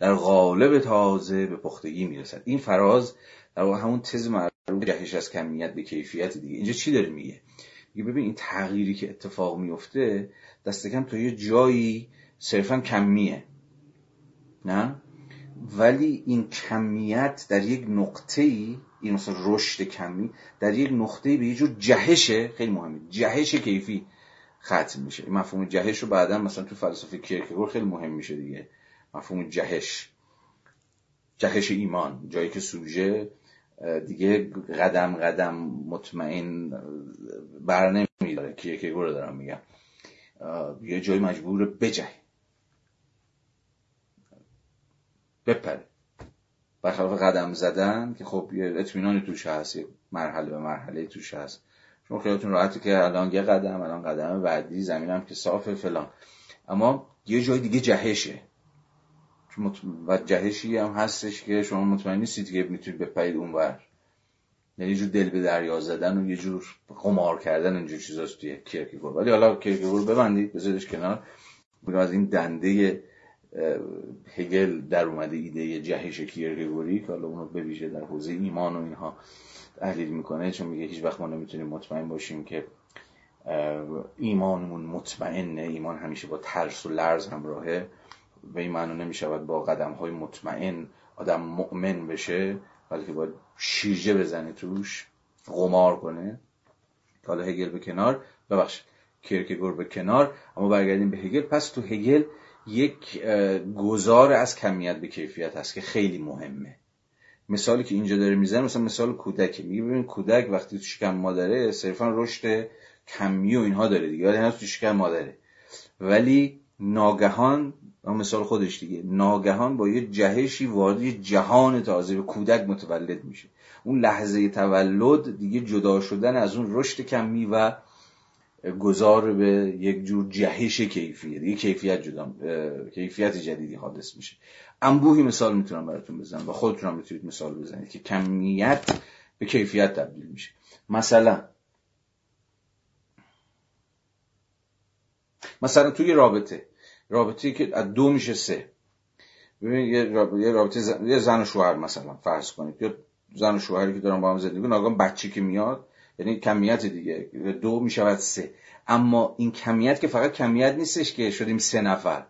در غالب تازه به پختگی می‌رسد این فراز در واقع همون تز معروف جهش از کمیت به کیفیت دیگه. اینجا چی داره میگه؟ میگه ببین این تغییری که اتفاق میفته دست کم تا یه جایی صرفا کمیه. نه؟ ولی این کمیت در یک نقطه ای این مثلا رشد کمی در یک نقطه به یه جور جهشه خیلی مهمه جهش کیفی ختم میشه. این مفهوم جهش رو بعدا مثلا تو فلسفه کیرکگور خیلی مهم میشه دیگه. مفهوم جهش. جهش ایمان جایی که سوژه دیگه قدم قدم مطمئن بر نمیداره. کیرکگور رو دارم میگم. یه جایی مجبور بجه بپره. برخلاف قدم زدن که خب یه اطمینانی توش هست یه مرحله به مرحله توش هست. شما خیلیتون راحتی که الان یه قدم الان قدم بعدی زمینم که صافه فلان. اما یه جای دیگه جهشه. و جهشی هم هستش که شما مطمئن نیستید که می‌تونید بپرید اونور یعنی یه جور دل به دریا زدن و یه جور قمار کردن اینجور چیزاست توی کیرکگور ولی حالا کیرکگور ببندید بذارش کنار. از این دنده هگل در اومده ایده جهش کیرکگوری که حالا اونو بویژه در حوزه ایمان و اینها تحلیل می‌کنه چون میگه هیچ وقت ما نمی‌تونیم مطمئن باشیم که ایمانمون مطمئنه. ایمان همیشه با ترس و لرز همراهه. به این معنی نمی‌شود با قدم های مطمئن آدم مؤمن بشه بلکه باید شیرجه بزنه توش قمار کنه. حالا هگل به کنار ببخشید کیرکگور به کنار اما برگردیم به هگل. پس تو هگل یک گذار از کمیت به کیفیت هست که خیلی مهمه. مثالی که اینجا داره می‌زنه مثلا مثال کودک میگه ببین کودک وقتی تو شکم مادره صرفا رشد کمی و اینها داره دیگه. ولی تو شکم مادره. ولی ناگهان مثال خودش دیگه ناگهان با یه جهشی وارد یه جهان تازه به کودک متولد میشه. اون لحظه تولد دیگه جدا شدن از اون رشد کمی و گذار به یک جور جهش کیفیه دیگه کیفیت جدا کیفیت جدیدی حادث میشه. انبوهی مثال می‌تونم براتون بزنم و خودتون می‌تونید مثال بزنید که کمیت به کیفیت تبدیل میشه. مثلا مثلا توی رابطه رابطه که از دو میشه سه. ببین یه رابطه زن... یه زن و شوهر مثلا فرض کنید. یا زن و شوهری که دارن با هم زندگی ناگهان بچه که میاد یعنی کمیت دیگه دو می‌شود سه. اما این کمیت که فقط کمیت نیستش که شدیم سه نفر.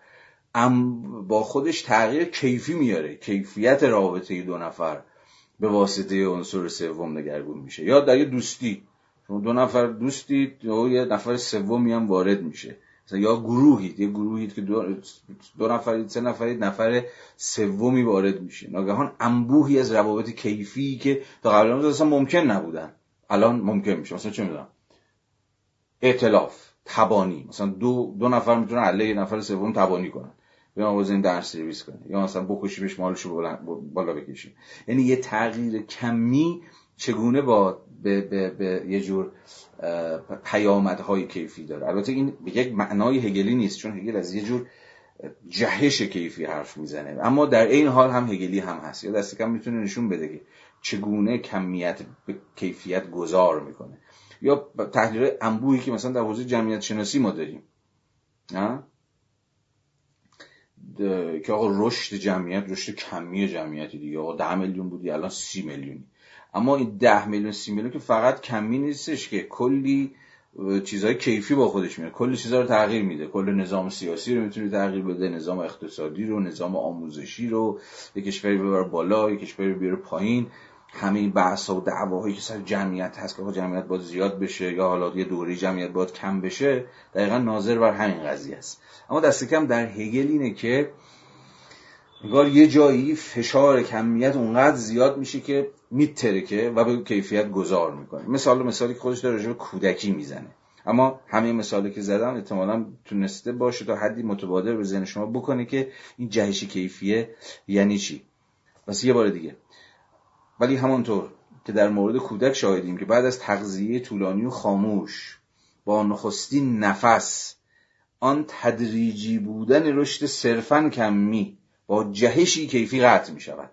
ام با خودش تغییر کیفی میاره. کیفیت رابطه دو نفر به واسطه عنصر سوم دگرگون میشه. یا در یه دوستی. دو نفر دوستی یا یه نفر سومی هم وارد میشه. یا گروهید یه گروهید که دو, دو نفرید سه نفرید نفر سومی وارد میشه ناگهان انبوهی از روابط کیفی که تا قبل اصلا ممکن نبودن. الان ممکن میشه. مثلا چه می‌دونم؟ ائتلاف تبانی. مثلا دو, دو نفر می‌تونن علیه نفر سوم تبانی کنن. یا این در سرویس کنه یا مثلا بکشیمش مالشو بالا بکشیم. یعنی یه تغییر کمی چگونه با به, به, به یه جور پیامدهای کیفی داره. البته این به یک معنای هگلی نیست چون هگل از یه جور جهش کیفی حرف می‌زنه. اما در این حال هم هگلی هم هست. یا دست کم می‌تونه نشون بده که چگونه کمیت به کیفیت گذار می‌کنه. یا تحلیل انبوهی که مثلا در حوزه جمعیت شناسی ما داریم. که آقا رشد جمعیت رشد کمی جمعیتی دیگه. آقا ده میلیون بودی الان سی میلیونی. اما این ده میلیون سی میلیون که فقط کمی نیستش که کلی چیزهای کیفی با خودش میاره کلی چیزها رو تغییر میده. کل نظام سیاسی رو می‌تونه تغییر بده نظام اقتصادی رو نظام آموزشی رو. یک کشوری ببره بالا یک کشوری بیاره پایین. همه این بحث و دعواهایی که سر جمعیت هست که جمعیت باید زیاد بشه یا حالا یه دوره جمعیت باید کم بشه دقیقا ناظر بر همین قضیه است. اما دست کم در هگل اینه که انگار یه جایی فشار کمیت اونقدر زیاد میشه که میترکه و به کیفیت گذار می‌کنه. مثال مثالی که خودش داره کودکی می‌زنه. اما همه مثالی که زدم احتمالا تونسته باشه تا حدی متبادر به ذهن شما بکنه که این جهش کیفیه یعنی چی. پس یه بار دیگه. ولی همانطور که در مورد کودک شاهدیم که بعد از تغذیه طولانی و خاموش با نخستین نفس آن تدریجی بودن رشد صرفا کمی با جهشی کیفی قطع می شود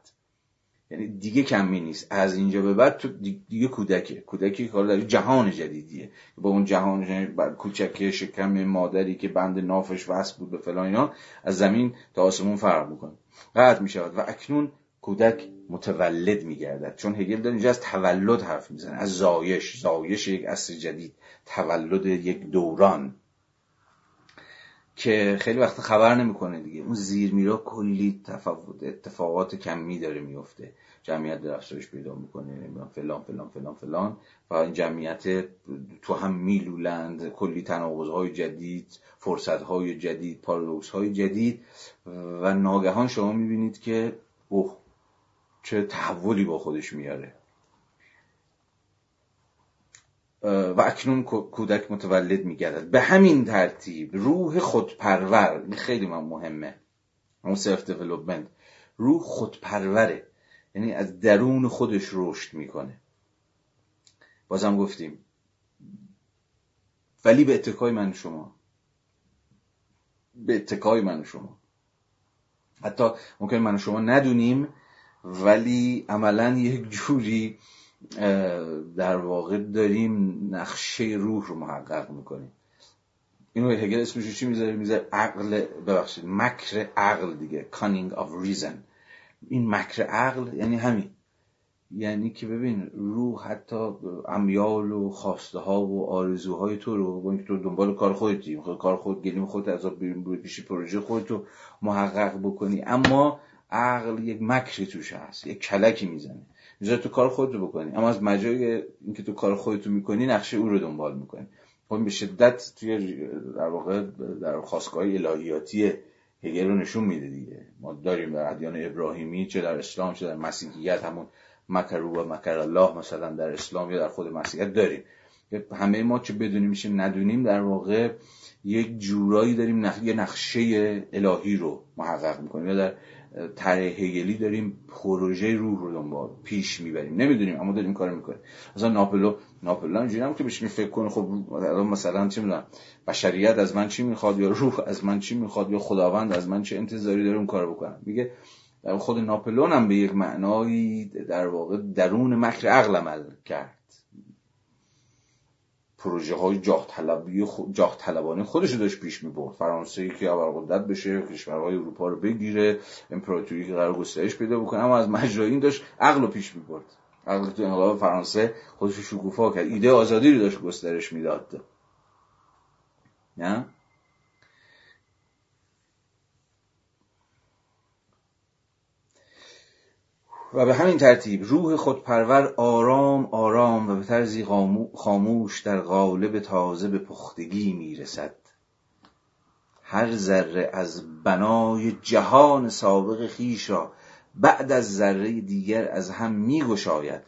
یعنی دیگه کمی نیست. از اینجا به بعد تو دیگه کودکه. کودکی کار در جهان جدیدیه. با اون جهان کوچکه شکم مادری که بند نافش وصل بود به فلان اینا از زمین تا آسمون فرق می‌کنه. قطع می شود و اکنون کودک متولد میگردد. چون هگل داره اینجا از تولد حرف می‌زنه. از زایش. زایش یک عصر جدید. تولد یک دوران. که خیلی وقت خبر نمی‌کنه دیگه. اون زیرمیرا کلی تفاوت اتفاقات کمی داره میفته جمعیت در افزایش پیدا می‌کنه فلان فلان فلان فلان. و این جمعیت تو هم میلولند. کلی تناقض های جدید فرصت های جدید پارادوکس های جدید. و ناگهان شما می‌بینید که اوه چه تحولی با خودش میاره. و اکنون کودک متولد میگردد. به همین ترتیب روح خودپرور خیلی من مهمه. اون self development روح خودپروره. یعنی از درون خودش رشد می‌کنه. بازم گفتیم. ولی به اتکای من شما. به اتکای من شما. حتی ممکن من شما ندونیم ولی عملا یک جوری در واقع داریم نقشه روح رو محقق می‌کنیم. اینو هگل اسمش چی می‌ذاره؟ می‌ذاره عقل ببخشید مکر عقل دیگه cunning of reason. این مکر عقل یعنی همین. یعنی که ببین روح حتی امیال و خواسته ها و آرزوهای تو رو با اینکه تو دنبال کار خودتی کار خود گلیم خود از پیشی پروژه خودتو محقق بکنی. اما عقل یک مکری توش هست یک کلکی می‌زنه. می‌ذاره تو کار خودتو بکنی. اما از مجای اینکه تو کار خودتو می‌کنی نقشه او رو دنبال می‌کنی. خب به شدت توی در واقع در خواستگاه الهیاتی هگل رو نشون میده دیگه. ما داریم در ادیان ابراهیمی چه در اسلام چه در مسیحیت همون مکرو و مکر الله مثلا در اسلام یا در خود مسیحیت داریم. همه ما چه بدونیم میشه ندونیم در واقع یک جورایی داریم یه نقشه الهی رو محقق می‌کنیم. یا در طرح هگلی داریم پروژه روح رو دنبال پیش می‌بریم. نمی‌دونیم اما داریم کار می‌کنیم. مثلا ناپلو ناپلو اینجوری هم که فکر کنه خب مثلا چه می‌دونم بشریت از من چی می‌خواد یا روح از من چی می‌خواد یا خداوند از من چه انتظاری داره اون کارو بکنم میگه خود ناپلون هم به یک معنایی در واقع درون مکر عقل عمل کرد. پروژه های جاه, طلبی جاه طلبانه خودش رو داشت پیش می برد فرانسه که ابرقدرت بشه کشورهای اروپا رو بگیره امپراتوری که قرار گسترش پیدا بکنه. اما از مجرای این داشت عقل رو پیش می برد عقل تو انقلاب فرانسه خودش شکوفا کرد. ایده آزادی رو داشت گسترش می‌داد. نه؟ و به همین ترتیب روح خودپرور آرام آرام و به طرزی خاموش در قالب تازه به پختگی می‌رسد. هر ذره از بنای جهان سابق خیش را بعد از ذره دیگر از هم میگشاید.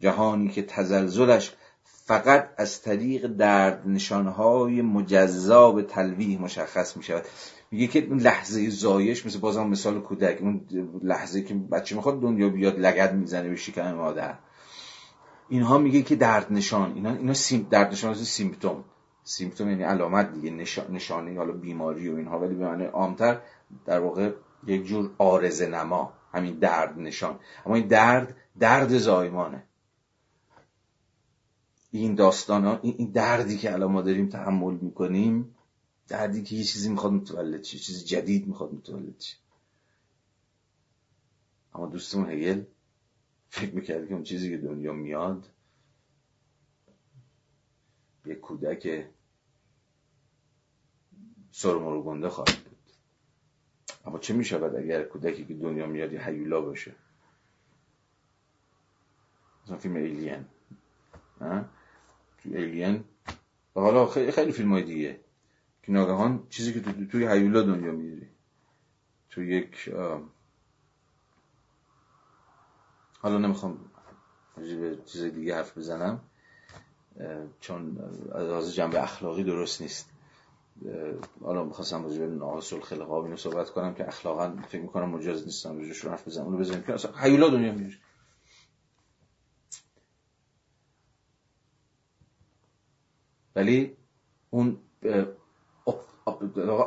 جهانی که تزلزلش فقط از طریق درد نشانهای مجزا به تلویح مشخص می شود میگه که اون لحظه زایش مثل بازم مثال کودک اون لحظه که بچه می‌خواد دنیا بیاد لگد می‌زنه به شکم مادر. اینها میگه که درد نشان اینا اینا سیم درد نشان سیمپتوم. سیمپتوم یعنی علامت دیگه نشانه حالا بیماری و اینها ولی به معنی عامتر در واقع یک جور آرزه نما همین درد نشان اما این درد درد زایمانه. این داستان ها این دردی که الان ما داریم تحمل می‌کنیم دردی که یه چیزی می‌خواد متولد شه چیزی جدید می‌خواد متولد شه. اما دوستمون هگل فکر می‌کرد که اون چیزی که دنیا میاد یه کودک سرمرو گنده خواهد بود. اما چه می‌شود اگر کودکی که دنیا میاد یه حیولا باشه؟ مثلا فیلم ایلین تو ایلین و حالا خیلی, خیلی فیلم های دیگه. که ناگهان چیزی که تو توی حیولا دنیا میری تو یک حالا نمی‌خوام چیز دیگه حرف بزنم چون از جنبه اخلاقی درست نیست. حالا می‌خواستم راجع به ناقص الخلقا اینو صحبت کنم که اخلاقا فکر می‌کنم مجاز نیستم راجعش حرف بزنم. اونو بزنیم که اصلا حیولا دنیا میری ولی اون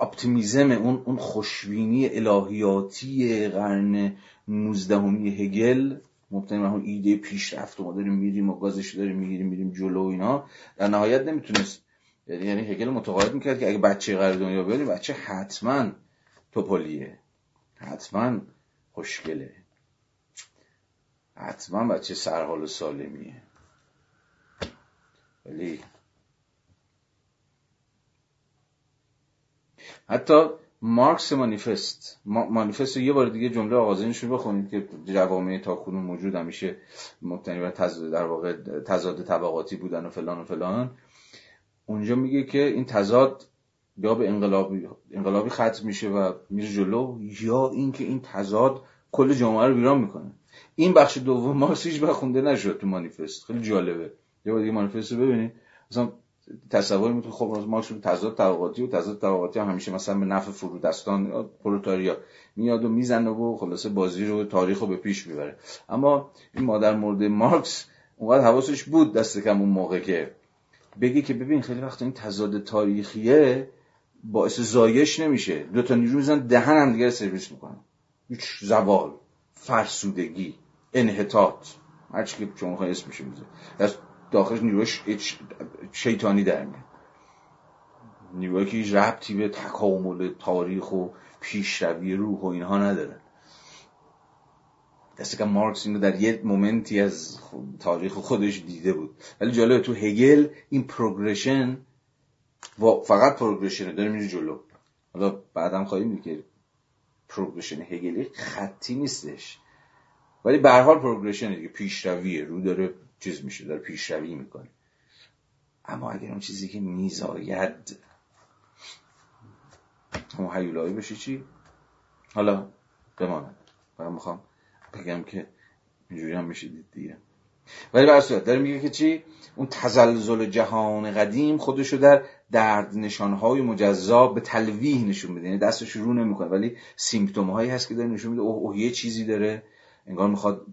اپتیمیزم اون اون خوشبینی الهیاتی قرن 19 هگل مبتنی اون ایده پیشرفت و ما داریم میریم و گازش داریم می‌گیریم میریم جلو اینا. در نهایت نمی‌تونست یعنی هگل متقاعد می‌کرد که اگه بچه قرار دنیا بیاری بچه حتما توپلیه. حتما خوشگله. حتما بچه سرحال و سالمیه. ولی حتی مارکس مانیفست. مانیفست رو یه بار دیگه جمله آغازینش رو بخونید که جوامع تا کنون موجود همیشه مبتنی بر در واقع تضاد طبقاتی بودن و فلان و فلان. اونجا میگه که این تضاد یا به انقلابی انقلابی ختم میشه و میره جلو یا اینکه این تضاد کل جامعه رو ویران می‌کنه. این بخش دوم مارکس هیچ بخونده نشد تو مانیفست. خیلی جالبه. یه بار دیگه مانیفست رو ببینید. مثلا تصور می‌تونه خب مارکس تضاد طبقاتی و تضاد طبقاتی هم همیشه مثلا به نفع فرودستان پرولتاریا میاد و می‌زنه و خلاصه بازی رو تاریخ رو به پیش می‌بره. اما این مادر مورد مارکس اونقدر حواسش بود دست کم اون موقع که بگی که ببین خیلی وقت این تضاد تاریخیه باعث زایش نمیشه. دو تا نیرو میزن دهن هم دیگه سرویس می‌کنن. هیچ زوال فرسودگی انحطاط. هرچی که شما اسمش میزه داخلش نیروش شیطانی در میاد. نیروهایی که هیچ ربطی به تکامل تاریخ و پیشروی روح و اینها نداره. درسته که مارکس اینو در یک moment ی از تاریخ خودش دیده بود. ولی جالبه تو هگل این progression و فقط progression داره میره جلو. حالا بعدم خواهیم دید که progression هگلی خطی نیستش. ولی به هر حال progression دیگه پیشرویه رو داره چیز میشه داره پیشروی می‌کنه. اما اگر اون چیزی که میزاید همون حیولایی بشه چی؟ حالا بماند فقط می‌خوام بگم که اینجوری هم میشه دید دیگه. ولی به صورت داره میگه که چی؟ اون تزلزل جهان قدیم خودشو در درد نشانهای مجزا به تلویح نشون بده یعنی دستش رو نمی‌کنه ولی سیمپتوم هایی هست که داره نشون میده اوه, اوه یه چیزی داره. انگار می‌خواد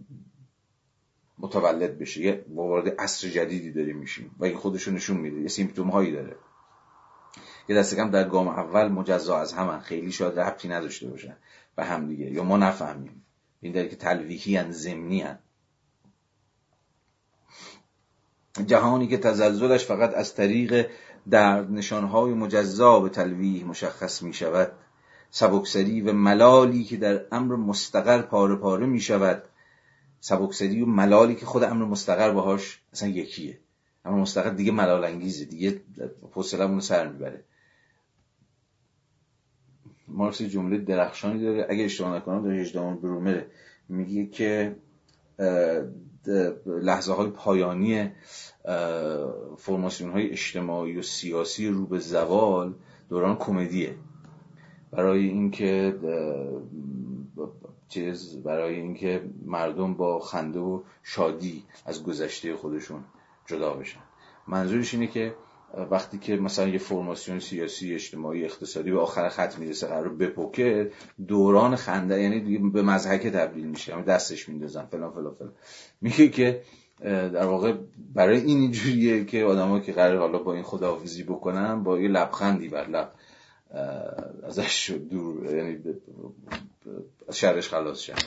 متولد بشه. یه وارد عصر جدیدی داره میشیم و این خودشو نشون میده. یه سیمپتوم هایی داره. یه دست کم در گام اول مجزا از همن. خیلی شاید ربطی نداشته باشن به هم دیگه. یا ما نفهمیم. این داره که تلویحی هن زمینی هن. جهانی که تزلزلش فقط از طریق درد نشانهای مجزا به تلویح مشخص می شود سبکسری و ملالی که در امر مستقر پاره پاره می شود سبکسری و ملالی که خود امر مستقر باهاش اصلا یکیه. امر مستقر دیگه ملال انگیزه دیگه حوصله‌مون سر می‌بره. مارکس جمله درخشانی داره. اگه اشتباه نکنم در هجدهم برومره میگه که لحظه های پایانی فرماسیون های اجتماعی و سیاسی رو به زوال دوران کمدیه. برای اینکه چیز برای اینکه مردم با خنده و شادی از گذشته خودشون جدا بشن. منظورش اینه که وقتی که مثلا یه فرماسیون سیاسی اجتماعی اقتصادی به آخر خط می‌رسه قرار بپوکه دوران خنده یعنی به مزحک تبدیل میشه. دستش میندازن فلان فلان فلان. میگه که در واقع برای این اینجوریه که آدما که قرار حالا با این خداحافظی بکنن با یه لبخندی بر لب ازش دور یعنی از شرش خلاص شد.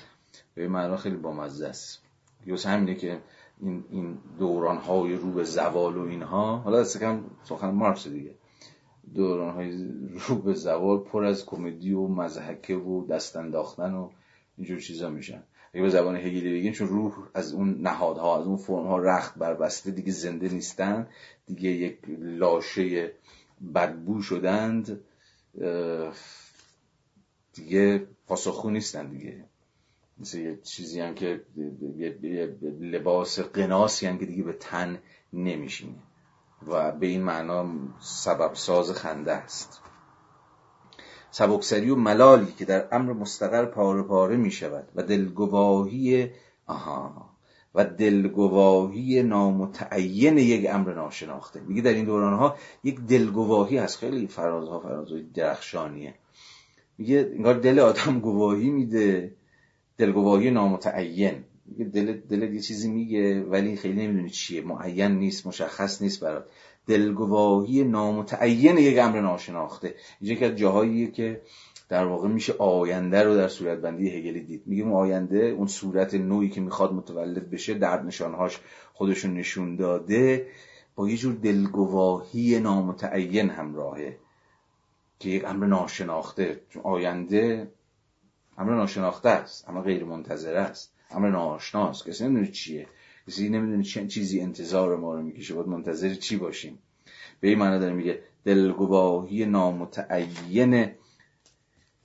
به این معنا خیلی بامزه است. یوس همینه که این, این دوران های رو به زوال و اینها حالا دست کم سخن مارکس دیگه. دوران های رو به زوال پر از کمدی و مزحکه و دست انداختن و اینجور چیزا میشن. اگه به زبان هگلی بگیم چون روح از اون نهادها از اون فرم ها رخت بربسته دیگه زنده نیستن دیگه یک لاشه بدبو شدند. دیگه پاسخو نیستن دیگه. مثل یه چیزی هم که یه لباس قناسی هم که دیگه به تن نمیشینه. و به این معنا سبب ساز خنده است. سبکسری و ملالی که در امر مستقر پاره پاره می شود و دلگواهی آها و دلگواهی نامتعین یک امر ناشناخته. میگه در این دوران ها یک دلگواهی هست. خیلی فرازها فرازهای درخشانیه. میگه انگار دل آدم گواهی میده. دلگواهی نامتعین. میگه دل دل یه چیزی میگه ولی خیلی نمی‌دونی چیه. معین نیست مشخص نیست برات. دلگواهی نامتعین یک امر ناشناخته. اینجا که جاهاییه که در واقع میشه آینده رو در صورتبندی هگلی دید. میگیم آینده اون صورت نوعی که می‌خواد متولد بشه در نشانهاش خودشون نشون داده با یه جور دلگواهی نامتعین همراهه که یک امر ناشناخته. آینده امر ناشناخته است امر غیر منتظره است امر ناشناست کسی نمی‌دونه چیه. کسی نمی‌دونه چه چیزی انتظار ما رو می‌کشه. باید منتظر چی باشیم؟ به این معنی داره میگه دلگواهی نامتعین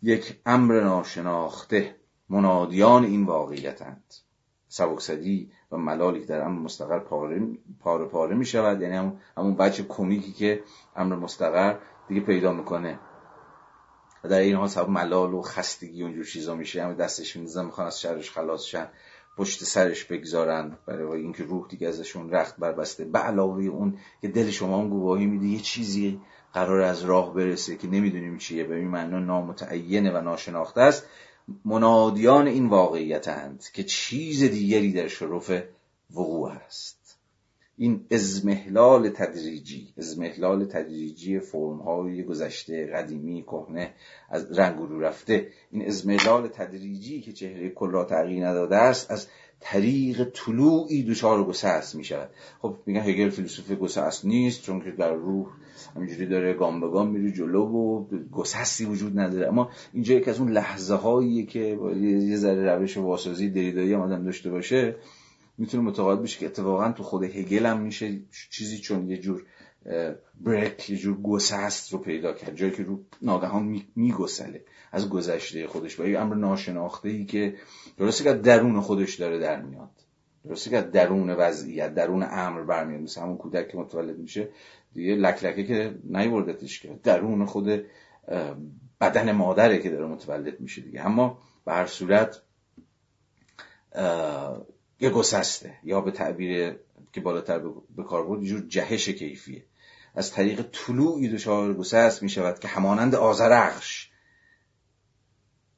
یک امر ناشناخته. منادیان این واقعیتند. سبکسدی و ملالی در امر مستقر پاره پاره, پاره می شود. یعنی همون بچه کمیکی که امر مستقر دیگه پیدا می‌کنه. و در این حال سبب ملال و خستگی اونجور چیزا میشه. همه دستش میزن می‌خوان از شرش خلاص شن. پشت سرش بگذارن. برای اینکه روح دیگه ازشون رخت بربسته. به علاوه اون که دل شما هم گواهی میده. یه چیزی قرار از راه برسه که نمی‌دونیم چیه. به این معنا نامتعینه و ناشناخته است. منادیان این واقعیتند که چیز دیگری در شرف وقوع است. این ازمهلال تدریجی ازمهلال تدریجی فرم های گذشته قدیمی کهنه از رنگ رو رفته. این ازمهلال تدریجی که چهره کل را تغییر نداده است از طریق طلوعی دچار گسست می شود خب میگن هگل فیلسوف گسست نیست چون که در روح همینجوری داره گام به گام میره جلو و گسستی وجود نداره. اما اینجا یک از اون لحظه هایی که یه ذره روش واسازی دریدایی هم آدم داشته باشه می‌تونه متقاعد بشه که اتفاقا تو خود هگل هم میشه چیزی چون یه جور بریک یه جور گسست رو پیدا کرد جایی که رو ناگهان میگسله از گذشته خودش با یه امر ناشناخته ای که درسته که درون خودش داره در میاد. درسته که درون وضعیت درون امر برمیاد. مثل همون کودک که متولد میشه دیگه لکلکه که نیوردتش که. درون خود بدن مادره که داره متولد میشه دیگه. اما به هر صورت یه گسسته یا به تعبیر که بالاتر به کار بود جور جهش کیفیه. از طریق طلوعی دچار گسست می شود که همانند آزرخش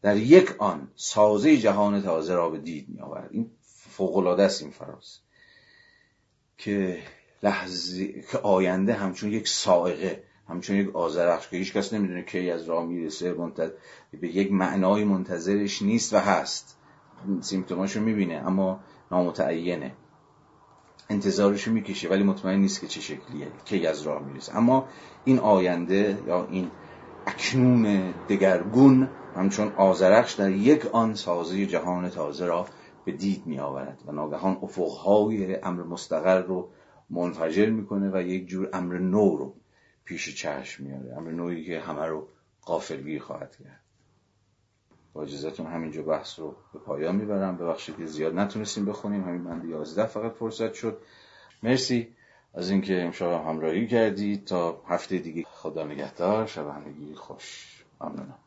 در یک آن سازه جهان تازه را به دید می آورد این فوقلاده است این فراز. که لحظه که آینده همچون یک سائقه همچون یک آزرخش که هیچ کس نمی‌دونه کی از راه می‌رسه منتظر به یک معنای منتظرش نیست و هست. سیمتوماشو می‌بینه اما نامتعینه. انتظارشو می‌کشه ولی مطمئن نیست که چه شکلیه کی از راه می‌رسه. اما این آینده یا این اکنون دگرگون همچون آزرخش در یک آن سازی جهان تازه را به دید می آورد و ناگهان افقهای امر مستقر رو منفجر می‌کنه و یک جور امر نو رو پیش چشم میاره امر نوعی که همه رو قافلگیر خواهد کرد. با اجازتون همینجا بحث رو به پایان می‌برم. ببخشید که زیاد نتونستیم بخونیم. همین من یازده فقط فرصت شد. مرسی از اینکه امشب همراهی کردید. تا هفته دیگه. خدا نگهدار. شب همگی خوش. ممنونم.